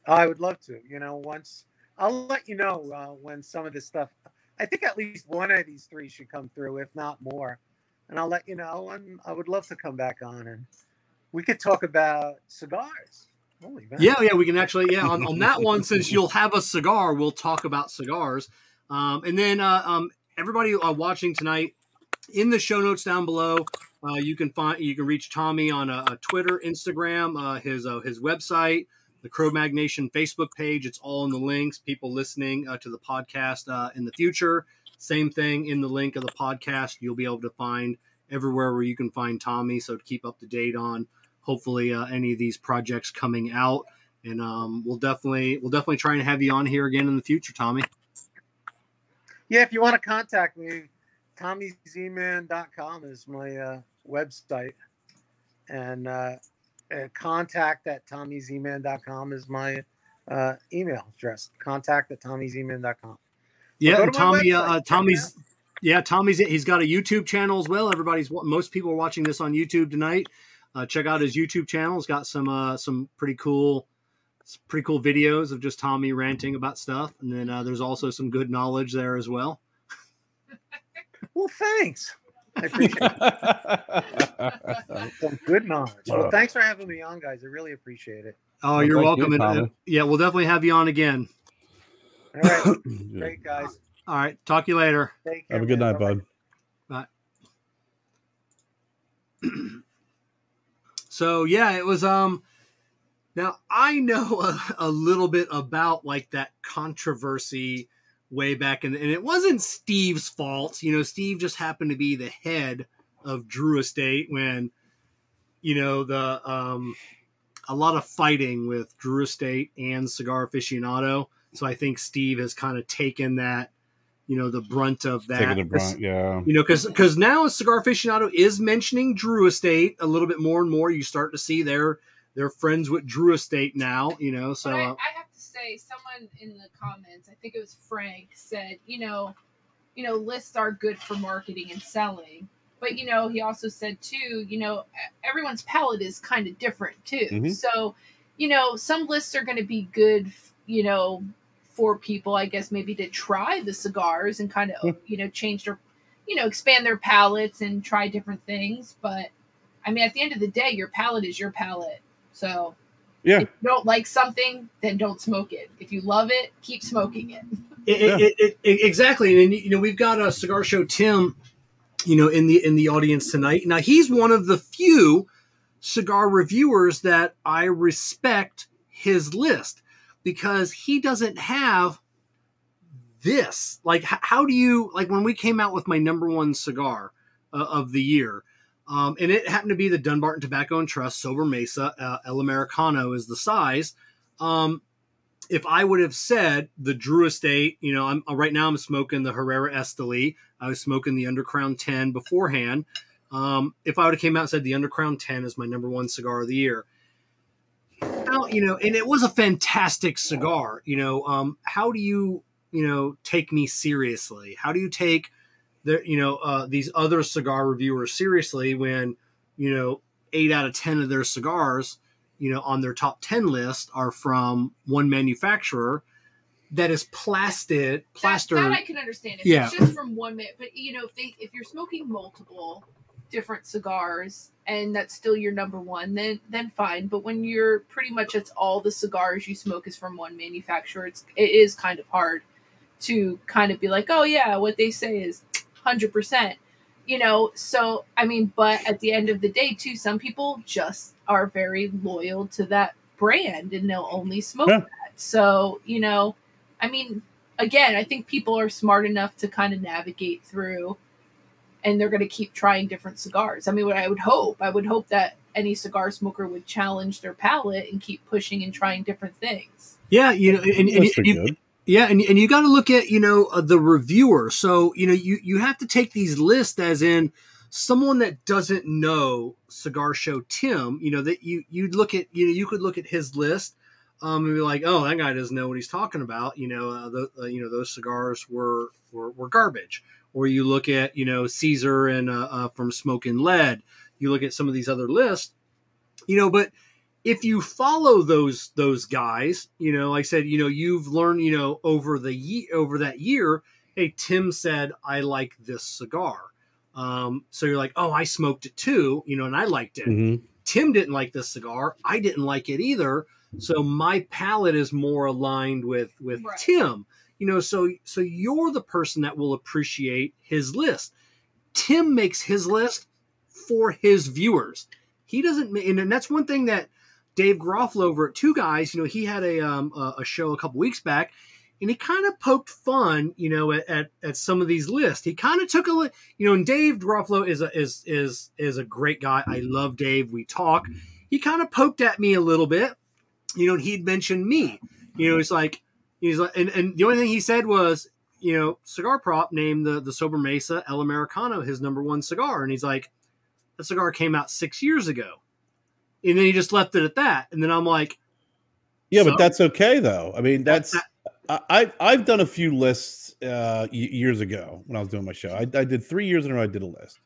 I would love to. You know, once I'll let you know uh, when some of this stuff. I think at least one of these three should come through, if not more. And I'll let you know. And I would love to come back on and we could talk about cigars. Yeah, yeah, we can actually, yeah, on, on that one, since you'll have a cigar, we'll talk about cigars. Um, and then uh, um, everybody uh, watching tonight, in the show notes down below, uh, you can find you can reach Tommy on a Twitter, Instagram, uh, his uh, his website, the Cro-Mag Nation Facebook page. It's all in the links. People listening uh, to the podcast uh, in the future, same thing in the link of the podcast. You'll be able to find everywhere where you can find Tommy. So to keep up to date on hopefully uh, any of these projects coming out and um, we'll definitely we'll definitely try and have you on here again in the future tommy Yeah, if you want to contact me, TommyZman.com is my uh, website. And uh, contact at TommyZman.com is my uh, email address. Contact at TommyZman.com. yeah to tommy uh, tommy's yeah tommy's he's got a youtube channel as well everybody's most people are watching this on youtube tonight uh, check out his youtube channel He's got some uh, some pretty cool some pretty cool videos of just tommy ranting about stuff and then uh, there's also some good knowledge there as well Well, thanks. I appreciate it. [LAUGHS] Some good knowledge. Well, thanks for having me on, guys. I really appreciate it. oh Well, you're thank you, welcome and, uh, yeah we'll definitely have you on again All right. [COUGHS] Great, guys. all right talk to you later Take care. Have a good man. night, bud. Bye. [CLEARS THROAT] So yeah, it was um now I know a, [LAUGHS] a little bit about like that controversy way back in, and it wasn't Steve's fault. You know, Steve just happened to be the head of Drew Estate when you know the um a lot of fighting with Drew Estate and Cigar Aficionado. So I think Steve has kind of taken that, you know, the brunt of that. Taking the brunt, yeah. You know, because because now Cigar Aficionado is mentioning Drew Estate a little bit more and more. You start to see they're they're friends with Drew Estate now. You know, so but I, uh, I have to say, someone in the comments, I think it was Frank, said, you know, you know, lists are good for marketing and selling. But you know, he also said too, you know, everyone's palate is kind of different too. Mhm. So, you know, some lists are going to be good, you know, for people, I guess, maybe to try the cigars and kind of, you know, change their, you know, expand their palates and try different things. But I mean, at the end of the day, your palate is your palate. So, Yeah. if you don't like something, then don't smoke it. If you love it, keep smoking it. [LAUGHS] it, Yeah. it, it, it, exactly. And you know, we've got a cigar show Tim, you know, in the in the audience tonight. Now he's one of the few cigar reviewers that I respect his list because he doesn't have this? Like, h- how do you like when we came out with my number one cigar uh, of the year? Um, and it happened to be the Dunbarton Tobacco and Trust Sobremesa uh, El Americano is the size. Um, if I would have said the Drew Estate, you know, I'm right now I'm smoking the Herrera Esteli. I was smoking the Undercrown 10 beforehand. Um, if I would have came out and said the Undercrown 10 is my number one cigar of the year, how, you know, and it was a fantastic cigar. You know, um, how do you, you know, take me seriously? How do you take the, you know, uh, these other cigar reviewers seriously when, you know, eight out of ten of their cigars, you know, on their top ten list are from one manufacturer that is plastered, That, that I can understand. If Yeah. it's just from one but you know, if they if you're smoking multiple different cigars and that's still your number one, then then fine. But when you're pretty much it's all the cigars you smoke is from one manufacturer, it's it is kind of hard to kind of be like, oh yeah, what they say is hundred percent. You know, so I mean, but at the end of the day, too, some people just are very loyal to that brand and they'll only smoke Yeah. that. So, you know, I mean, again, I think people are smart enough to kind of navigate through and they're going to keep trying different cigars. I mean, what I would hope, I would hope that any cigar smoker would challenge their palate and keep pushing and trying different things. yeah, you know, and, and, That's and pretty you, good. Yeah, and, and you got to look at you know uh, the reviewer. So you know you you have to take these lists as in someone that doesn't know Cigar Show Tim. You know that you you'd look at you know you could look at his list um, and be like, oh, that guy doesn't know what he's talking about. You know, uh, the, uh, you know those cigars were, were were garbage. Or you look at you know Caesar and uh, uh, from Smoking Lead. You look at some of these other lists. You know, but if you follow those those guys, you know, like I said, you know, you've learned, you know, over the year over that year, hey, Tim said I like this cigar. Um, so you're like, oh, I smoked it too, you know, and I liked it. Mhm. Tim didn't like this cigar. I didn't like it either. So my palate is more aligned with with Right. Tim. You know, so so you're the person that will appreciate his list. Tim makes his list for his viewers. He doesn't, and and that's one thing that Dave Garofalo over at Two Guys, you know, he had a um, a, show a couple weeks back, and he kind of poked fun, you know, at, at, at some of these lists. He kind of took a, you know, and Dave Garofalo is a is is is a great guy. I love Dave. We talk. He kind of poked at me a little bit, you know, and he'd mentioned me. You know, he's like, he's like, and, and the only thing he said was, you know, Cigar Prop named the the Sobremesa El Americano his number one cigar, and he's like, that cigar came out six years ago, and then he just left it at that. And then I'm like, Yeah, So- but that's okay though. I mean, that's I, I've I've done a few lists uh, years ago when I was doing my show. I, I did three years in a row. I did a list,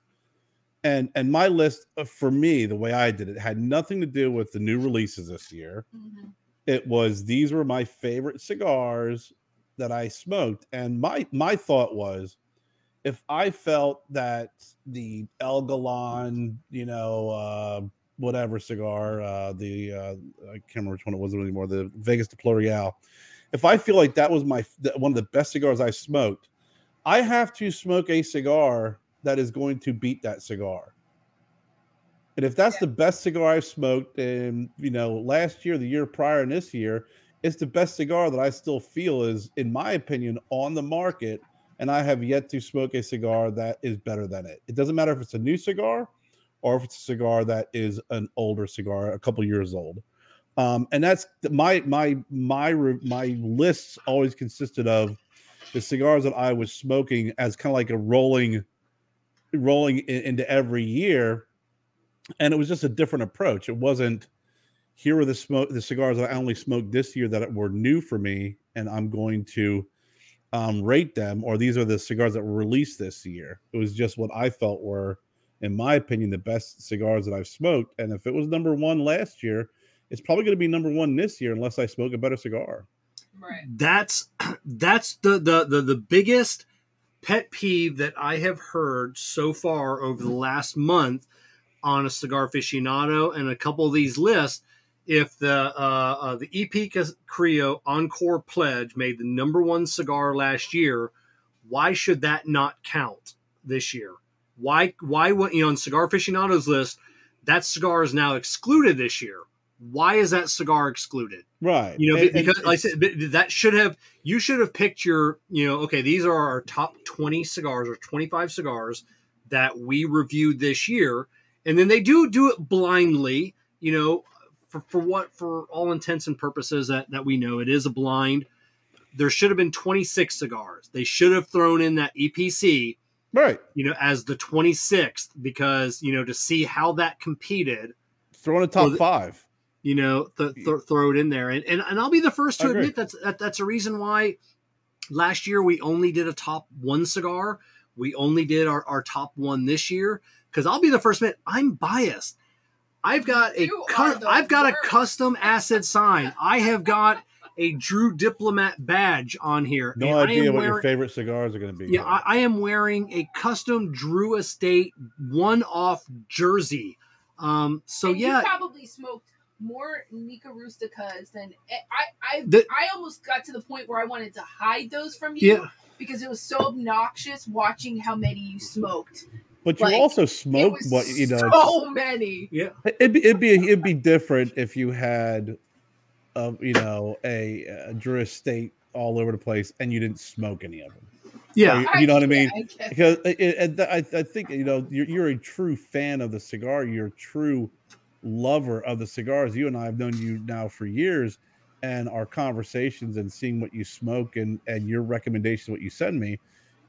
and and my list uh, for me, the way I did it, had nothing to do with the new releases this year. It was these were my favorite cigars that I smoked, and my my thought was, if I felt that the El Galan, you know, uh, whatever cigar, uh, the uh, I can't remember which one it was anymore, the Vegas de Plurial. If I feel like that was my one of the best cigars I smoked, I have to smoke a cigar that is going to beat that cigar. And if that's the best cigar I've smoked, and you know, last year, the year prior, and this year, it's the best cigar that I still feel is, in my opinion, on the market. And I have yet to smoke a cigar that is better than it. It doesn't matter if it's a new cigar or if it's a cigar that is an older cigar, a couple years old. Um, and that's my my my my lists always consisted of the cigars that I was smoking as kind of like a rolling rolling in, into every year, and it was just a different approach. It wasn't here are the smoke the cigars that I only smoked this year that were new for me, and I'm going to um, rate them, or these are the cigars that were released this year. It was just what I felt were, in my opinion, the best cigars that I've smoked. And if it was number one last year, it's probably going to be number one this year unless I smoke a better cigar. Right. that's [CLEARS THROAT] that's the the the, the biggest pet peeve that I have heard so far over the last month on a cigar aficionado and a couple of these lists. If the uh, uh, the E.P. Carrillo Encore Pledge made the number one cigar last year, why should that not count this year? Why why would you know on Cigar Aficionado's list that cigar is now excluded this year? Why is that cigar excluded? Right. You know, And- because and like I said, that should have you should have picked your, you know, okay, these are our top 20 cigars or 25 cigars that we reviewed this year. And then they do do it blindly, you know, for, for what for all intents and purposes that, that we know it is a blind. There should have been 26 cigars. They should have thrown in that EPC, right. you know, as the 26th because, you know, to see how that competed Throw in a top Well, the- five. you know, th- th- throw it in there. And, and and I'll be the first to admit that's that, that's a reason why last year we only did a top one cigar. We only did our, our top one this year because I'll be the first to admit I'm biased. I've got a You cu- are the I've got a custom acid sign. I have got a Drew Diplomat badge on here. No and I am idea what your favorite cigars are going to be. yeah, I, I am wearing a custom Drew Estate one-off jersey. Um, so And yeah, you probably smoked more Nica Rusticas than I. I The- I almost got to the point where I wanted to hide those from you yeah, because it was so obnoxious watching how many you smoked. but you like, also It smoke what you know. so many. yeah. It'd be it'd be it'd be different if you had, um, you know, a, a Drew Estate all over the place and you didn't smoke any of them. Yeah, You- you know what I mean? I. Because it, it, I, I think you know you're, you're a true fan of the cigar. You're a true lover of the cigars. You and I have known you now for years, and our conversations and seeing what you smoke and and your recommendations, what you send me,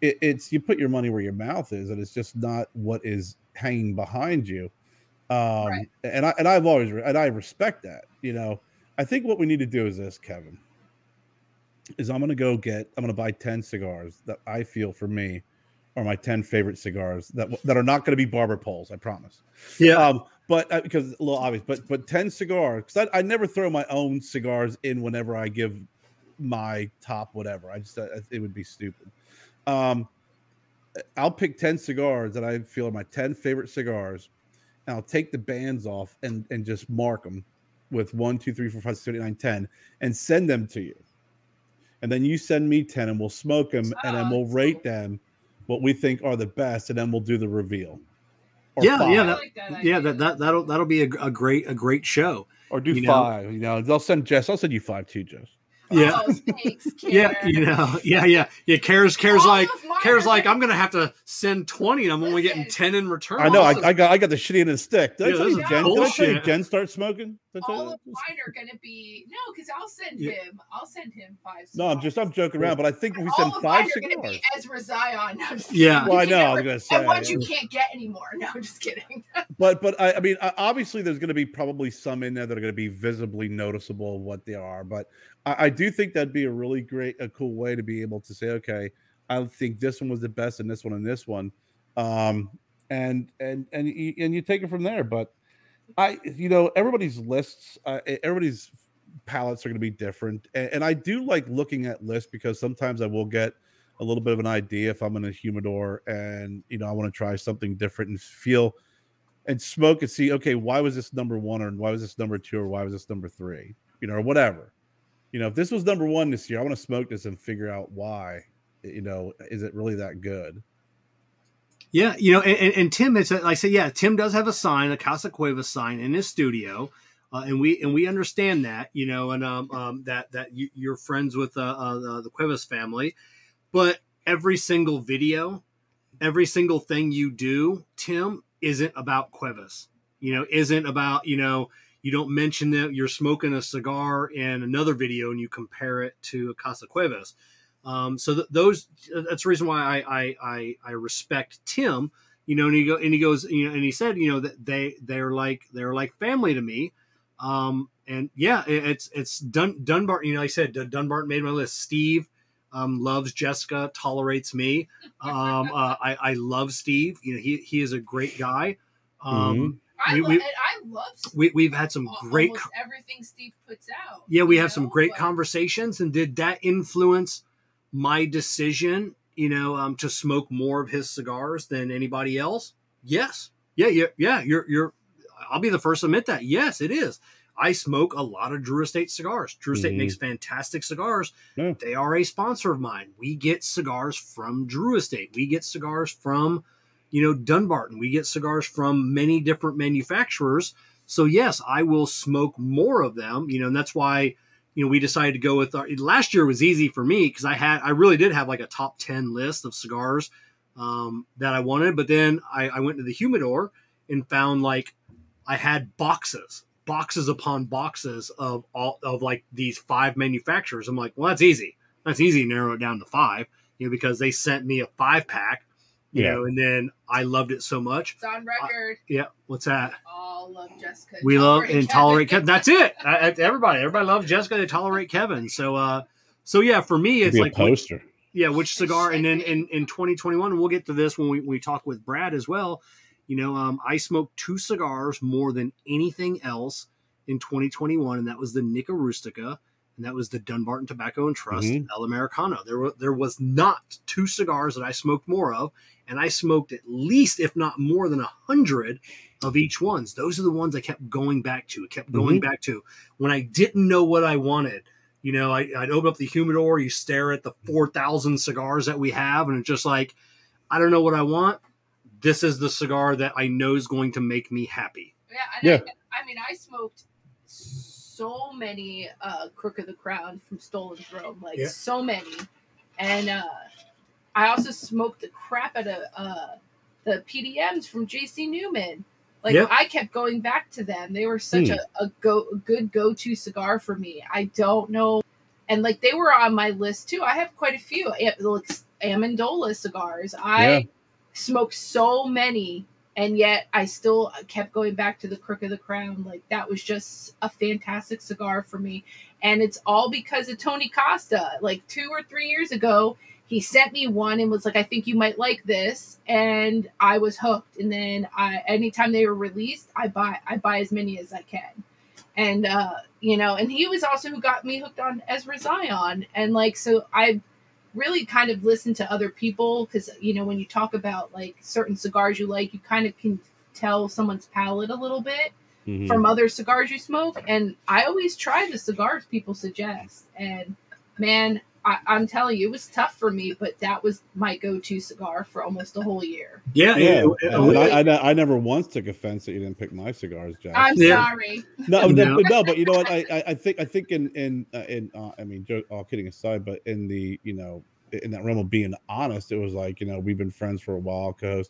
it, it's you put your money where your mouth is, and it's just not what is hanging behind you. Um, Right. And I and I've always re- and I respect that. You know, I think what we need to do is this, Kevin. Is I'm gonna go get I'm gonna buy ten cigars that I feel for me are my 10 favorite cigars that that are not going to be barber poles i promise yeah. um but uh, because a little obvious but but 10 cigars because I, I never throw my own cigars in whenever i give my top whatever i just uh, it would be stupid um i'll pick 10 cigars that i feel are my 10 favorite cigars and i'll take the bands off and and just mark them with 1 2 3 4 5 6 7 8 9 10 and send them to you and then you send me 10 and we'll smoke them and then Oh, we'll rate cool. them what we think are the best and then we'll do the reveal Yeah, five. yeah, that, like that yeah. That, that that'll that'll be a, a great a great show or do you know- five you know they'll send jess i'll send you five too jess yeah Oh, thanks, [LAUGHS] yeah you know yeah yeah yeah cares cares All like cares like i'm gonna have to send 20 and i'm only getting 10 in return i know I, I got i got the shitty end of the stick did, Yeah, I, tell this jen, did I tell you jen start smoking Did All of mine are gonna be no, because I'll send yeah. him. I'll send him five. Cigars. No, I'm just i'm joking around but i think if we All send of five mine are gonna be Ezra Zion. [LAUGHS] No, Yeah. kidding. Well, I You know, can I was never- gonna say, and ones you yeah. can't get anymore. No, I'm just kidding. [LAUGHS] but but I, I mean obviously there's going to be probably some in there that are going to be visibly noticeable what they are but I, I do think that'd be a really great a cool way to be able to say okay i think this one was the best and this one and this one. Um and and and you, and you take it from there but i you know everybody's lists uh, everybody's palettes are going to be different and, and i do like looking at lists because sometimes i will get a little bit of an idea if i'm in a humidor and you know i want to try something different and feel and smoke and see okay why was this number one or why was this number two or why was this number three? You know or whatever you know if this was number one this year i want to smoke this and figure out why you know is it really that good? Yeah you know and, and, and tim it's like i said yeah tim does have a sign a casa cuevas sign in his studio uh, and we and we understand that you know and um, um that that you, you're friends with uh, uh the cuevas family. But every single video every single thing you do tim isn't about cuevas. You know isn't about you know you don't mention that you're smoking a cigar in another video and you compare it to a casa cuevas um, so th- those that's the reason why I, I I I respect Tim. You know, and he go and he goes, you know, and he said, you know, that they they're like they're like family to me. Um, and yeah, it, it's it's Dun, Dunbar. You know, I said Dun- Dunbar made my list. Steve um, loves Jessica, tolerates me. Um, uh, I I love Steve. You know, he he is a great guy. Um, I, We- lo- we- and I love we we've had some al- great almost everything Steve puts out. yeah we you have some great Like, conversations and did that influence my decision you know um, to smoke more of his cigars than anybody else? Yes. Yeah yeah yeah you're you're i'll be the first to admit that. Yes it is. I smoke a lot of drew estate cigars. Drew estate Mhm. makes fantastic cigars. Yeah. they are a sponsor of mine. We get cigars from drew estate. We get cigars from you know dunbarton we get cigars from many different manufacturers So yes, I will smoke more of them. You know, and that's why you know we decided to go with our last year was easy for me because I had I really did have like a top ten list of cigars um, that I wanted, but then I, I went to the humidor and found like I had boxes, boxes upon boxes of all of like these five manufacturers. I'm like, well, that's easy. That's easy to narrow it down to five, you know, because they sent me a five pack, you Yeah. know, and then I loved it so much. It's on record. Yeah, what's that? All love Jessica. We love tolerate and tolerate Kevin. That's it. [LAUGHS] I, I- everybody, everybody loves Jessica. They tolerate Kevin. So, uh, so yeah, for me, it's like a poster. yeah, which cigar? And then should in, in 2021, and we'll get to this when we, we talk with Brad as well. You know, um, I smoked two cigars more than anything else in 2021, and that was the Nica Rustica, and that was the Dunbarton Tobacco and Trust Mhm. El Americano. There were there was not two cigars that I smoked more of, and I smoked at least, if not more than a hundred of each ones. Those are the ones I kept going back to. I kept going back to when I didn't know what I wanted. You know, I, I'd open up the humidor, you stare at the 4,000 cigars that we have, and it's just like, I don't know what I want. This is the cigar that I know is going to make me happy. Yeah, and Yeah. I, I mean, I smoked so many uh, Crook of the Crown from Stolen Throne, like Yeah. so many, and uh, I also smoked the crap out of uh, the PDMs from JC Newman. Like Yep. I kept going back to them. They were such Hmm. a, a go a good go to cigar for me. I don't know, and like they were on my list too. I have quite a few like Amendola cigars. I Yeah. smoked so many and yet I still kept going back to the Crook of the Crown. Like that was just a fantastic cigar for me, and it's all because of Tony Costa. Like two or three years ago, he sent me one and was like, "I think you might like this," and I was hooked. And then I, anytime they were released, I buy I buy as many as I can, and uh, you know, and he was also who got me hooked on Ezra Zion, and like so I really kind of listen to other people because you know when you talk about like certain cigars you like you kind of can tell someone's palate a little bit Mhm. from other cigars you smoke and i always try the cigars people suggest and man I, i'm telling you it was tough for me but that was my go-to cigar for almost a whole year Yeah, Yeah, it- it- I, I, I never once took offense that you didn't pick my cigars, Jack. i'm Yeah. sorry no, no, no, but you know what? I, I, I think I think in in uh, in uh, I mean, jo- all kidding aside, but in the you know in that realm of being honest, it was like you know we've been friends for a while, cause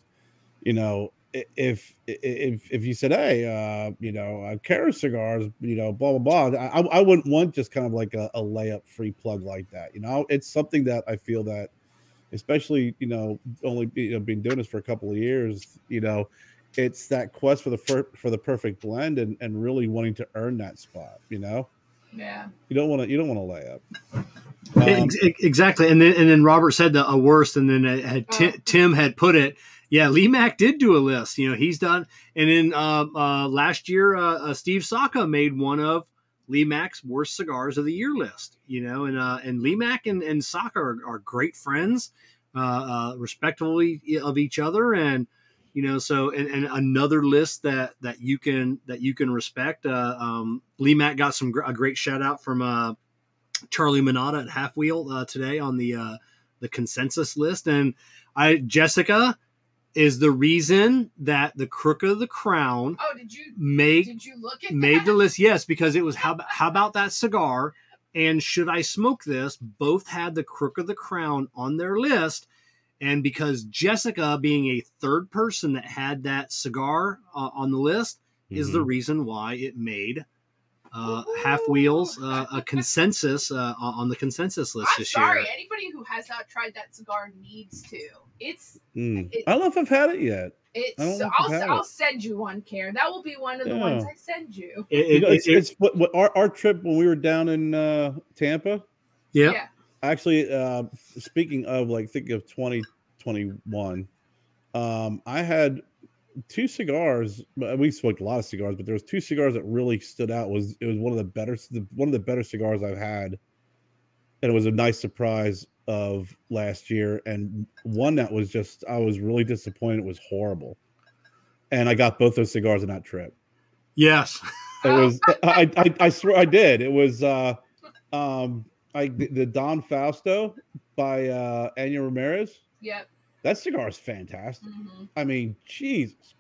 you know i- if if if you said hey uh you know uh, Cara cigars you know blah blah blah I, I wouldn't want just kind of like a, a layup free plug like that you know it's something that I feel that especially you know only you know, been doing this for a couple of years you know it's that quest for the fir- for the perfect blend and, and really wanting to earn that spot you know yeah you don't want to you don't want to lay up Um, Ex- ex- exactly. And then and then Robert said the a worst, and then it had Oh. Tim had put it. Yeah, Lee Mack did do a list. You know, he's done. And then uh, uh, last year, uh, uh, Steve Saka made one of Lee Mack's worst cigars of the year list. You know, and uh, and Lee Mack and, and Saka are, are great friends, uh, respectfully of each other, and you know, so and, and another list that that you can that you can respect. Um, Lee Mack got some a great shout out from. Charlie Minato at Half Wheel today on the the consensus list, and I Jessica is the reason that the Crook of the Crown oh did you made did you look at made that? the list. Yes, because it was how about- how about that cigar and should I smoke this? Both had the Crook of the Crown on their list, and because Jessica, being a third person that had that cigar uh, on the list, is the mhm. reason why it made. Uh, half wheels, uh, a consensus uh, on the consensus list i'm this sorry year. anybody who has not tried that cigar needs to it's Mm. it- I don't know if I've had it yet it's I don't know if I'll, I've had I'll it. send you one Kerr that will be one of the Yeah. ones i send you It- You it- know, it's, it- it's what, what our, our trip when we were down in uh, Tampa. yeah. yeah Actually, uh, speaking of like thinking of 2021, um, I had two cigars. We smoked a lot of cigars, but there was two cigars that really stood out. Was it was one of the better one of the better cigars I've had, and it was a nice surprise of last year. And one that was just I was really disappointed. It was horrible, and I got both those cigars on that trip. Yes. It was [LAUGHS] I, I I swear I did. It was uh um I the, the Don Fausto by uh Anya Ramirez. yep That cigar is fantastic. hmm I mean, Jesus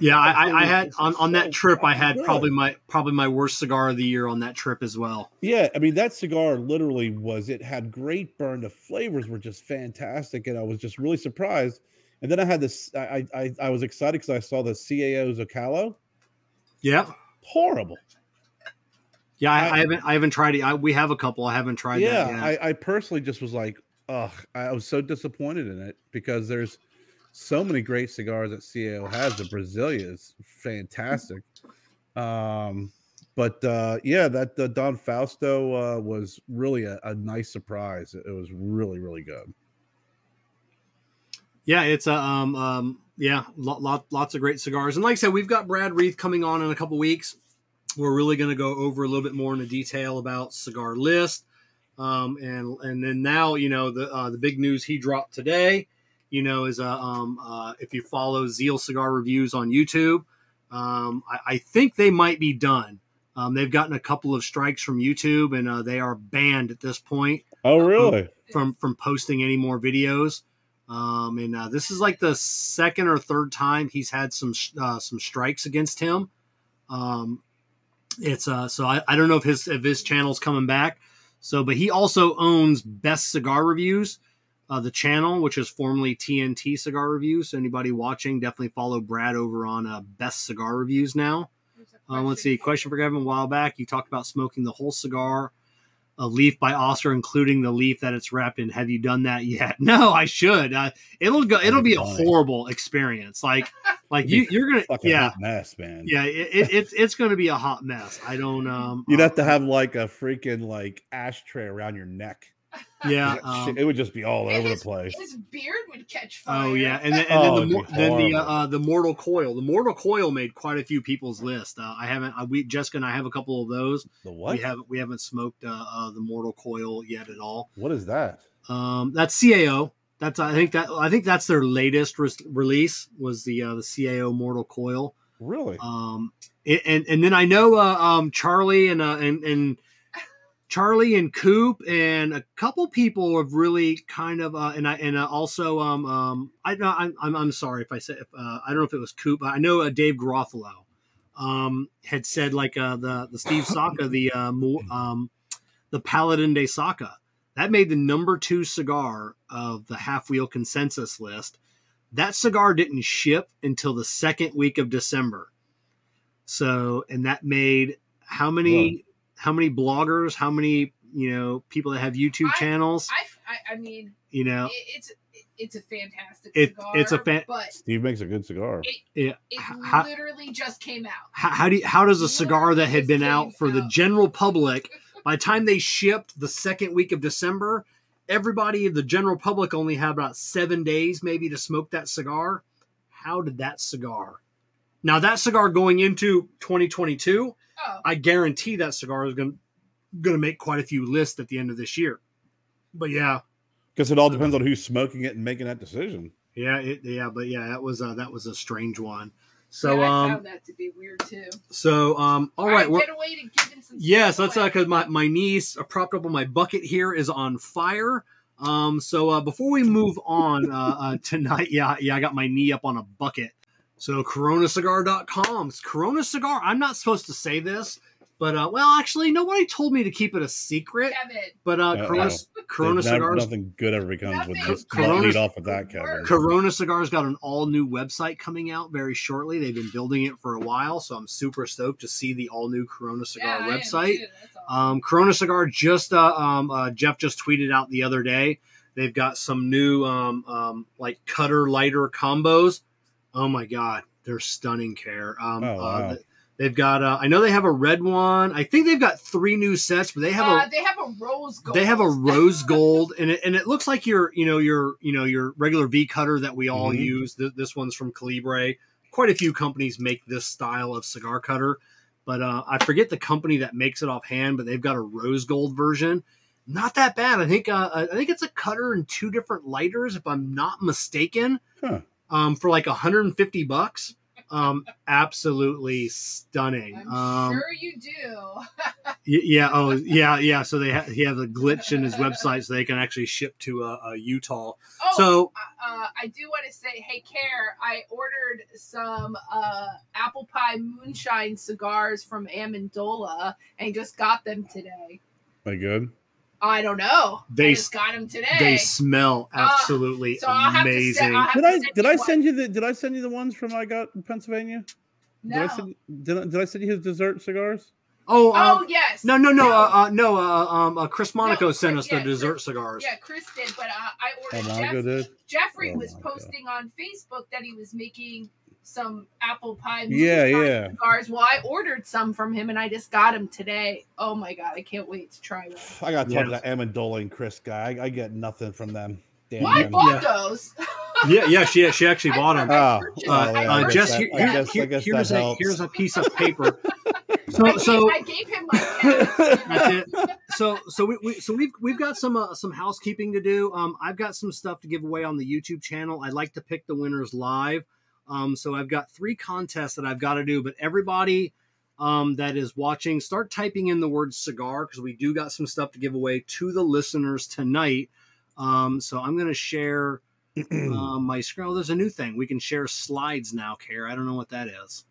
Yeah, I, I, I had on, on that trip. I had good. probably my probably my worst cigar of the year on that trip as well. Yeah, I mean that cigar literally was. It had great burn. The flavors were just fantastic, and I was just really surprised. And then I had this. I I, I was excited because I saw the CAO Zocalo. Yeah, Horrible. yeah. I, I- I haven't I haven't tried it. I, we have a couple. I haven't tried yeah, that. Yet. I, I personally just was like, ugh, I was so disappointed in it because there's so many great cigars that CAO has. The Brazilia is fantastic. Um, but uh, yeah, that Don Fausto uh, was really a, a nice surprise. It, was really, really good. Yeah, it's a um um yeah, lot, lot lots of great cigars. And like I said, we've got Brad Reith coming on in a couple weeks. We're really going to go over a little bit more into detail about cigar list. Um and and then now, you know, the uh, the big news he dropped today, you know, is uh, um uh if you follow Zeal Cigar Reviews on YouTube, um I, I think they might be done. Um, they've gotten a couple of strikes from YouTube, and uh, they are banned at this point Oh, really? from from posting any more videos. Um, and uh, this is like the second or third time he's had some uh, some strikes against him. Um, it's uh, so I, I don't know if his if his channel's coming back. So, but he also owns Best Cigar Reviews, uh, the channel, which is formerly TNT Cigar Reviews. So anybody watching, definitely follow Brad over on uh, Best Cigar Reviews now. Uh, let's see. Question for Kevin. A while back, you talked about smoking the whole cigar, a leaf by Oscar, including the leaf that it's wrapped in. Have you done that yet? [LAUGHS] No, I should. Uh, it'll go. It'll be a horrible experience. Like, [LAUGHS] like you, you're gonna. Fucking Yeah, hot mess, man. yeah. It, it, it's it's gonna be a hot mess. I don't. Um. You'd uh, have to have like a freaking like ashtray around your neck. Yeah. Um, it would just be all And over the place. His beard would catch fire. Oh yeah, and then, and Oh, the it'd mor- be then the uh, uh, the Mortal Coil. The Mortal Coil made quite a few people's list. Uh, I haven't. Uh, we Jessica and I have a couple of those. The what? We haven't we haven't smoked uh, uh, the Mortal Coil yet at all. what is that? Um, that's CAO. That's I think that I think that's their latest re- release was the uh, the CAO Mortal Coil. Really? Um, it- and and then I know uh, um, Charlie and uh, and and Charlie and Coop and a couple people have really kind of uh, and I and uh, also um um I I'm I'm I'm sorry if I said if, uh, I don't know if it was Coop but I know uh, Dave Garofalo um had said like uh, the the Steve [LAUGHS] Saka the uh, um the Paladin de Saka that made the number two cigar of the half wheel consensus list. That cigar didn't ship until the second week of December. So, and that made how many how many bloggers, how many you know people that have YouTube I- channels, I, I, I mean, you know, it, it's it's a fantastic It- cigar. it's a fan- but Steve makes a good cigar. yeah. it how- literally just came out. How, how do you, how does a cigar that had been out for the general public [LAUGHS] by the time they shipped the second week of December, everybody the general public only had about seven days maybe to smoke that cigar. How did that cigar? Now that cigar going into 2022, Oh, I guarantee that cigar is going going to make quite a few lists at the end of this year. But yeah, Because it all depends on who's smoking it and making that decision. yeah, it, yeah, but yeah, that was uh, that was a strange one. So yeah, I um, found that to be weird too. so um, all right, we're, get away to giving some. Yes, stuff that's uh, because my, my niece uh, propped up on my bucket here is on fire. Um, so uh, before we move on uh, uh, tonight, yeah, yeah, I got my knee up on a bucket. So coronacigar.com. It's Corona Cigar. I'm not supposed to say this, but uh, well, actually, nobody told me to keep it a secret. Kevin. But uh, Uh-oh. Corona, Corona Never- Cigars. Nothing good ever becomes with Nothing this. good Don't lead off with that, Kevin. works. Corona Cigars got an all new website coming out very shortly. They've been building it for a while, so I'm super stoked to see the all new Corona Cigar yeah, website. awesome. Um, Corona Cigar just uh, um, uh, Jeff just tweeted out the other day. They've got some new um, um, like cutter lighter combos. Oh my god, they're stunning. Kerr. Um, Oh, wow. uh, they've got. Uh, I know they have a red one. I think they've got three new sets, but they have uh, a they have a rose gold. they have a rose [LAUGHS] gold, and it and it looks like your you know your you know your regular V cutter that we all Mhm. use. Th- this one's from Calibre. Quite a few companies make this style of cigar cutter, but uh, I forget the company that makes it offhand. But they've got a rose gold version. Not that bad. I think uh, I think it's a cutter and two different lighters, if I'm not mistaken. Huh. Um, for like 150 bucks. Um, [LAUGHS] absolutely stunning. I'm um, sure you do. [LAUGHS] Yeah. Oh, yeah. Yeah. So they ha- he have a glitch in his website, so they can actually ship to uh, uh, Utah. Oh, So uh, I do want to say, hey, Kerr, I ordered some uh, apple pie moonshine cigars from Amendola and just got them today. Am I good? I don't know. They I s- just got them today. they smell Uh, absolutely so I'll have to amazing. send- I'll Did I send did you I one. send you the did I send you the ones from I got in Pennsylvania? no. Did I send did I, did I send you his dessert cigars? oh, uh, oh yes. no, no, no, uh, uh, no. Uh, um, uh, Chris Monaco No, sent Chris- us the yeah, dessert Chris- cigars. Yeah, Chris did, but uh, I Oh, ordered. Monaco Jeff- did. Jeffrey Oh, was my God. posting on Facebook that he was making some apple pie Yeah, yeah. cigars. Well, I ordered some from him and I just got them today. Oh my god, I can't wait to try them. I got to Yeah. talk to that Amendola and Chris guy. I, I get nothing from them. Damn Well, I bought Yeah. those. [LAUGHS] yeah, yeah. She she actually I bought them. Oh, purchased- oh, Uh, yeah, uh, Jess, that- here, I here- guess- here- here's a helps. here's a piece of paper. [LAUGHS] I So gave, so I gave him my. [LAUGHS] That's it. So so we, we so we've we've got some uh, some housekeeping to do. Um, I've got some stuff to give away on the YouTube channel. I'd like to pick the winners live. Um, so I've got three contests that I've got to do. But everybody um, that is watching, start typing in the word cigar because we do got some stuff to give away to the listeners tonight. Um, so I'm going to share [CLEARS THROAT] um, my screen. Oh, there's a new thing. We can share slides now, Kerr. I don't know what that is.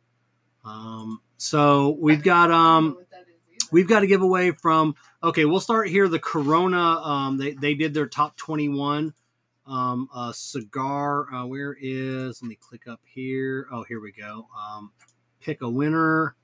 Um, so we've got I don't know um, what that is either. we've got to give away from okay we'll start here the corona um they, they did their top 21 um a cigar uh where is let me click up here oh here we go um pick a winner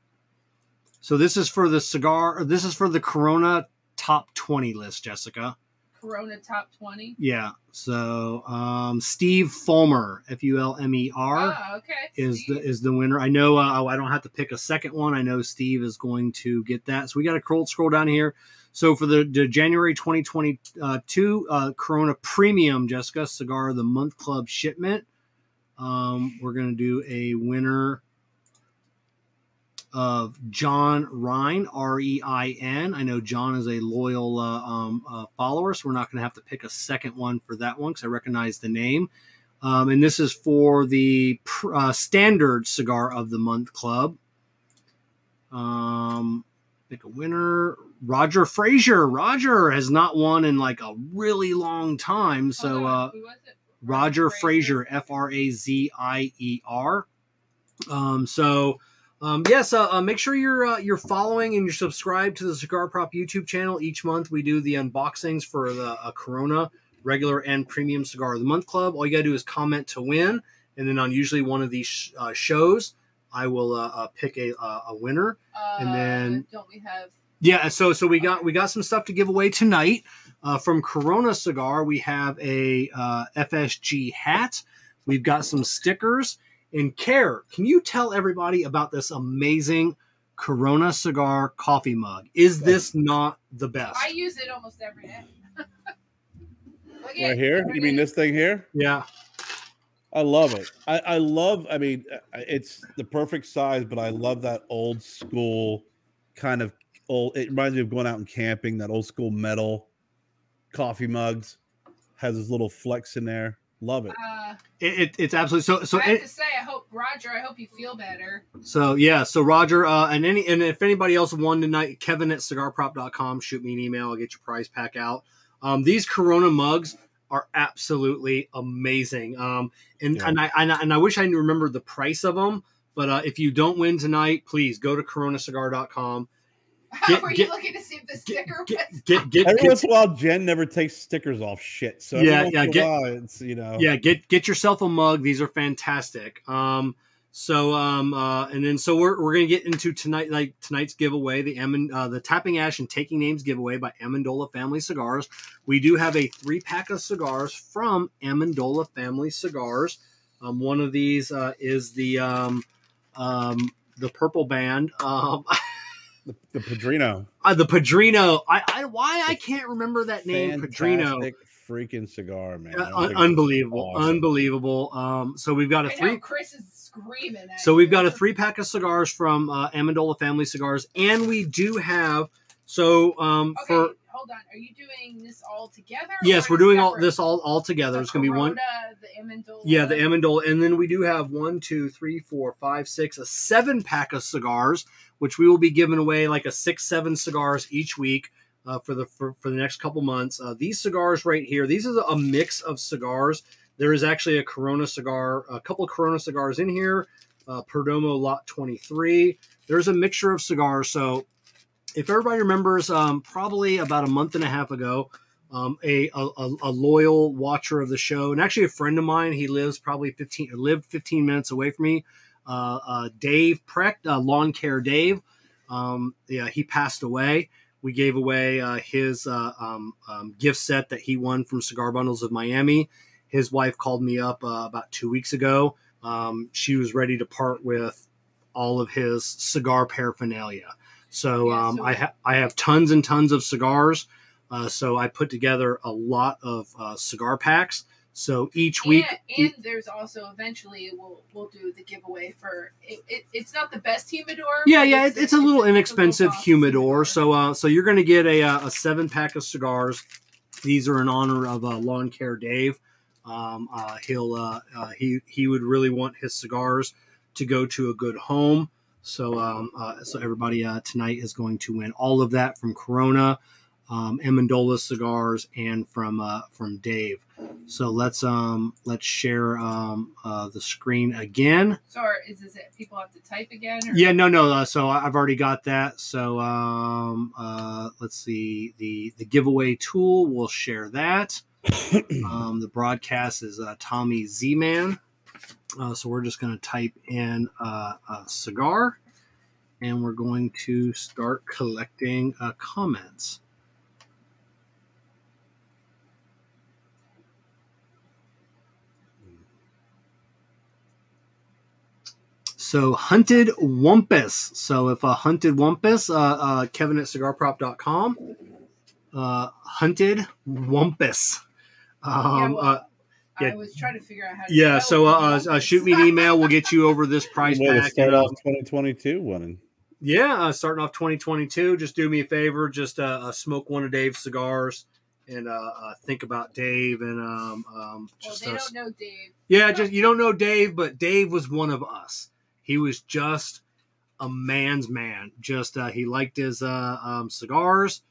so this is for the cigar this is for the corona top 20 list jessica Corona top twenty. yeah so um steve fulmer f-u-l-m-e-r Ah, okay. is See? the is the winner. I know uh, I don't have to pick a second one. I know Steve is going to get that. So we got to scroll down here. So for the, the January 2022 uh, Corona Premium Jessica Cigar of the Month Club shipment, um, we're going to do a winner of John Ryan R E I N. I know John is a loyal uh, um, uh, follower, so we're not going to have to pick a second one for that one because I recognize the name. Um, and this is for the uh, standard cigar of the month club. Um, pick a winner. Roger Frazier. Roger has not won in like a really long time. So uh, who? Roger Frazier, F R A Z I E R. Um, so um, yes, uh, uh, make sure you're uh, you're following and you're subscribed to the Cigar Prop YouTube channel. Each month we do the unboxings for the uh, Corona regular and premium cigar of the month club. All you gotta do is comment to win, and then on usually one of these sh- uh, shows, I will uh, uh, pick a uh, a winner. Uh, and then- don't we have? Yeah, so so we got we got some stuff to give away tonight uh, from Corona Cigar. We have a uh, FSG hat. We've got some stickers. And Kerr, can you tell everybody about this amazing Corona Cigar coffee mug? Is this not the best? I use it almost every day. [LAUGHS] Look at Right here? You mean this thing here? Yeah, I love it. I, I love. I mean, uh, it's the perfect size, but I love that old school kind of old. It reminds me of going out and camping. That old school metal coffee mugs has this little flex in there. Love it. Uh, it, it, it's absolutely so. So I have it, to say, I hope Roger. I hope you feel better. So yeah, so Roger, uh, and any and if anybody else won tonight, Kevin at cigarprop.com, shoot me an email. I'll get your prize pack out. Um, these Corona mugs are absolutely amazing. Um, and Yeah. and I, and I and I wish I remembered the price of them. But uh, if you don't win tonight, please go to coronacigar.com. [LAUGHS] Get- Were you get- looking to see if the sticker Get was? get get, Every get once in a while, Jen never takes stickers off shit. So Yeah, yeah, get- while, it's you know. yeah get get yourself a mug these are fantastic um so um uh and then so we're, we're gonna get into tonight like tonight's giveaway the Amon, uh, the tapping ash and taking names giveaway by Amendola Family Cigars we do have a three pack of cigars from Amendola Family Cigars um one of these uh is the um um the purple band um [LAUGHS] The, the Padrino. uh, the Padrino I, I why I can't remember that name Padrino freaking cigar, man. Uh, un- unbelievable, awesome. unbelievable. Um, so we've got a I know three. Chris is screaming. At So we've got a three pack of cigars from uh, Amendola Family Cigars, and we do have so um, Okay, for hold hold on. Are you doing this all together? Yes, we're doing all this all all together. The It's gonna be one. The Amendola. Yeah, the Amendola, and then we do have one, two, three, four, five, six, a seven pack of cigars, which we will be giving away like a six, seven cigars each week uh, for the for, for the next couple months. Uh, these cigars right here, these is a mix of cigars. There is actually a Corona cigar, a couple of Corona cigars in here. Uh, Perdomo Lot 23. There's a mixture of cigars. So, if everybody remembers, um, probably about a month and a half ago, um, a, a a loyal watcher of the show, and actually a friend of mine. He lives probably fifteen lived fifteen minutes away from me. Uh, uh, Dave Precht, uh, Lawn Care Dave. Um, yeah, he passed away. We gave away uh, his uh, um, um, gift set that he won from Cigar Bundles of Miami. His wife called me up uh, about two weeks ago. Um, she was ready to part with all of his cigar paraphernalia. So, um, I, ha- I have tons and tons of cigars. Uh, so I put together a lot of uh, cigar packs. So each week, and, and there's also eventually we'll we'll do the giveaway for it, it it's not the best humidor. yeah, yeah, it's, it's a little inexpensive humidor. So, uh, so you're going to get a, uh, a seven pack of cigars. These are in honor of uh, Lawn Care Dave. Um, uh, he'll uh, uh, he he would really want his cigars to go to a good home. So, um, uh, so everybody uh, tonight is going to win all of that from Corona, um, Amendola cigars, and from uh, from Dave. So let's um let's share um uh, the screen again. So or is this it? People have to type again? Or? Yeah, no, no. Uh, so I- I've already got that. So um, uh, let's see the the giveaway tool. We'll share that. [COUGHS] Um, the broadcast is uh, Tommy Z Man. Uh, so we're just going to type in uh, a cigar, and we're going to start collecting uh, comments. So hunted wumpus. So if a hunted wumpus, uh, uh, Kevin at cigarprop.com, uh, hunted wumpus. Yeah, Um, well, uh, I was trying to figure out how to. yeah. So uh, uh, uh, shoot me an email. We'll get you over this [LAUGHS] price Way pack. start and, off 2022 winning. yeah, uh, starting off 2022. Just do me a favor. Just uh, uh, smoke one of Dave's cigars and uh, uh, think about Dave and um, um, Well, just they us. don't know Dave. Yeah, just you don't know Dave, but Dave was one of us. He was just a man's man. Just uh, he liked his uh, um, cigars,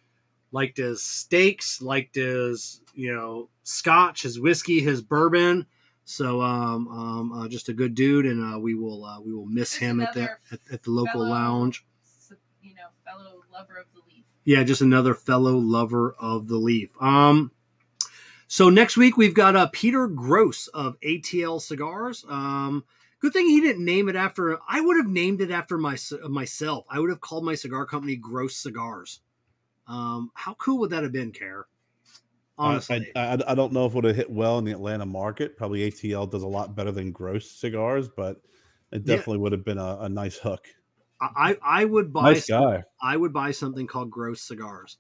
liked his steaks, liked his you know scotch, his whiskey, his bourbon. So um, um, uh, just a good dude, and uh, we will uh, we will miss Just him at the at, at the local fellow- lounge. You know, fellow lover of the leaf. Yeah, just another fellow lover of the leaf. Um, so next week we've got uh, Peter Gross of ATL Cigars. Um, good thing he didn't name it after. I would have named it after my myself. I would have called my cigar company Gross Cigars. Um, how cool would that have been, Kerr? Honestly, I, I, I don't know if it would have hit well in the Atlanta market. Probably ATL does a lot better than Gross cigars, but it Yeah. definitely would have been a, a nice hook. I, I would buy Nice guy. I would buy something called Gross Cigars.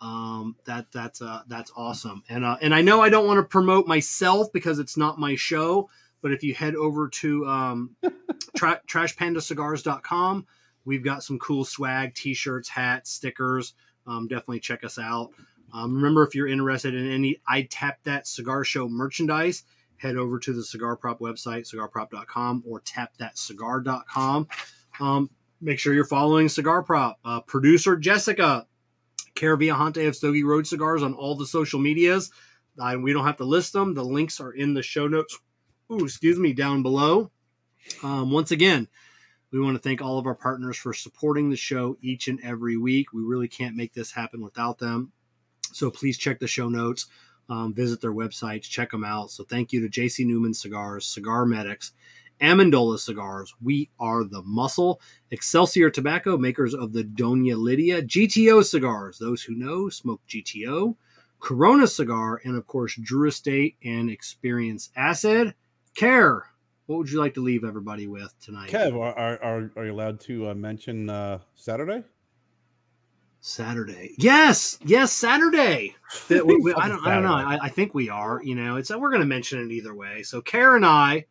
Um, that that's uh, that's awesome. And uh, and I know I don't want to promote myself because it's not my show, but if you head over to um, [LAUGHS] tra- trashpandacigars.com, we've got some cool swag, t-shirts, hats, stickers. Um, definitely check us out. Um, remember, if you're interested in any I Tap That Cigar Show merchandise, head over to the Cigar Prop website, cigarprop.com, or tapthatcigar.com. Um, make sure you're following Cigar Prop. Uh, producer Jessica, Kerr Viajante of Stogie Road Cigars on all the social medias. Uh, we don't have to list them. The links are in the show notes. Ooh, excuse me, down below. Um, once again, we want to thank all of our partners for supporting the show each and every week. We really can't make this happen without them. So please check the show notes, um, visit their websites, check them out. So thank you to JC Newman Cigars, Cigar Medics, Amendola Cigars. We are the muscle. Excelsior Tobacco, makers of the Doña Lydia, GTO Cigars. Those who know smoke GTO. Corona Cigar, and of course, Drew Estate and Experience Acid. Kerr, what would you like to leave everybody with tonight? Kev, are, are, are, are you allowed to uh, mention uh, Saturday? Saturday. Yes, yes, Saturday. [LAUGHS] That we- we- I don't, I don't know. I, I think we are. You know, it's we're going to mention it either way. So, Kerr and I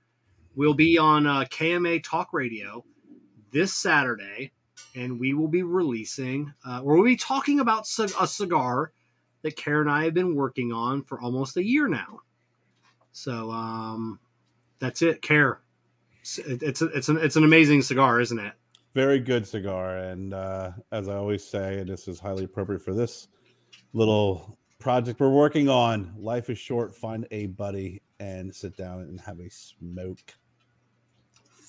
will be on uh, KMA Talk Radio this Saturday, and we will be releasing, uh, or we'll be talking about c- a cigar that Kerr and I have been working on for almost a year now. So um, that's it, Kerr. It's it's a, it's an it's an amazing cigar, isn't it? Very good cigar, and uh, as I always say, and this is highly appropriate for this little project we're working on. Life is short. Find a buddy and sit down and have a smoke.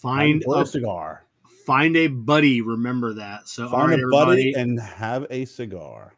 Find Enjoy a, cigar. find a buddy. Remember that. So Find right, a buddy everybody. and have a cigar.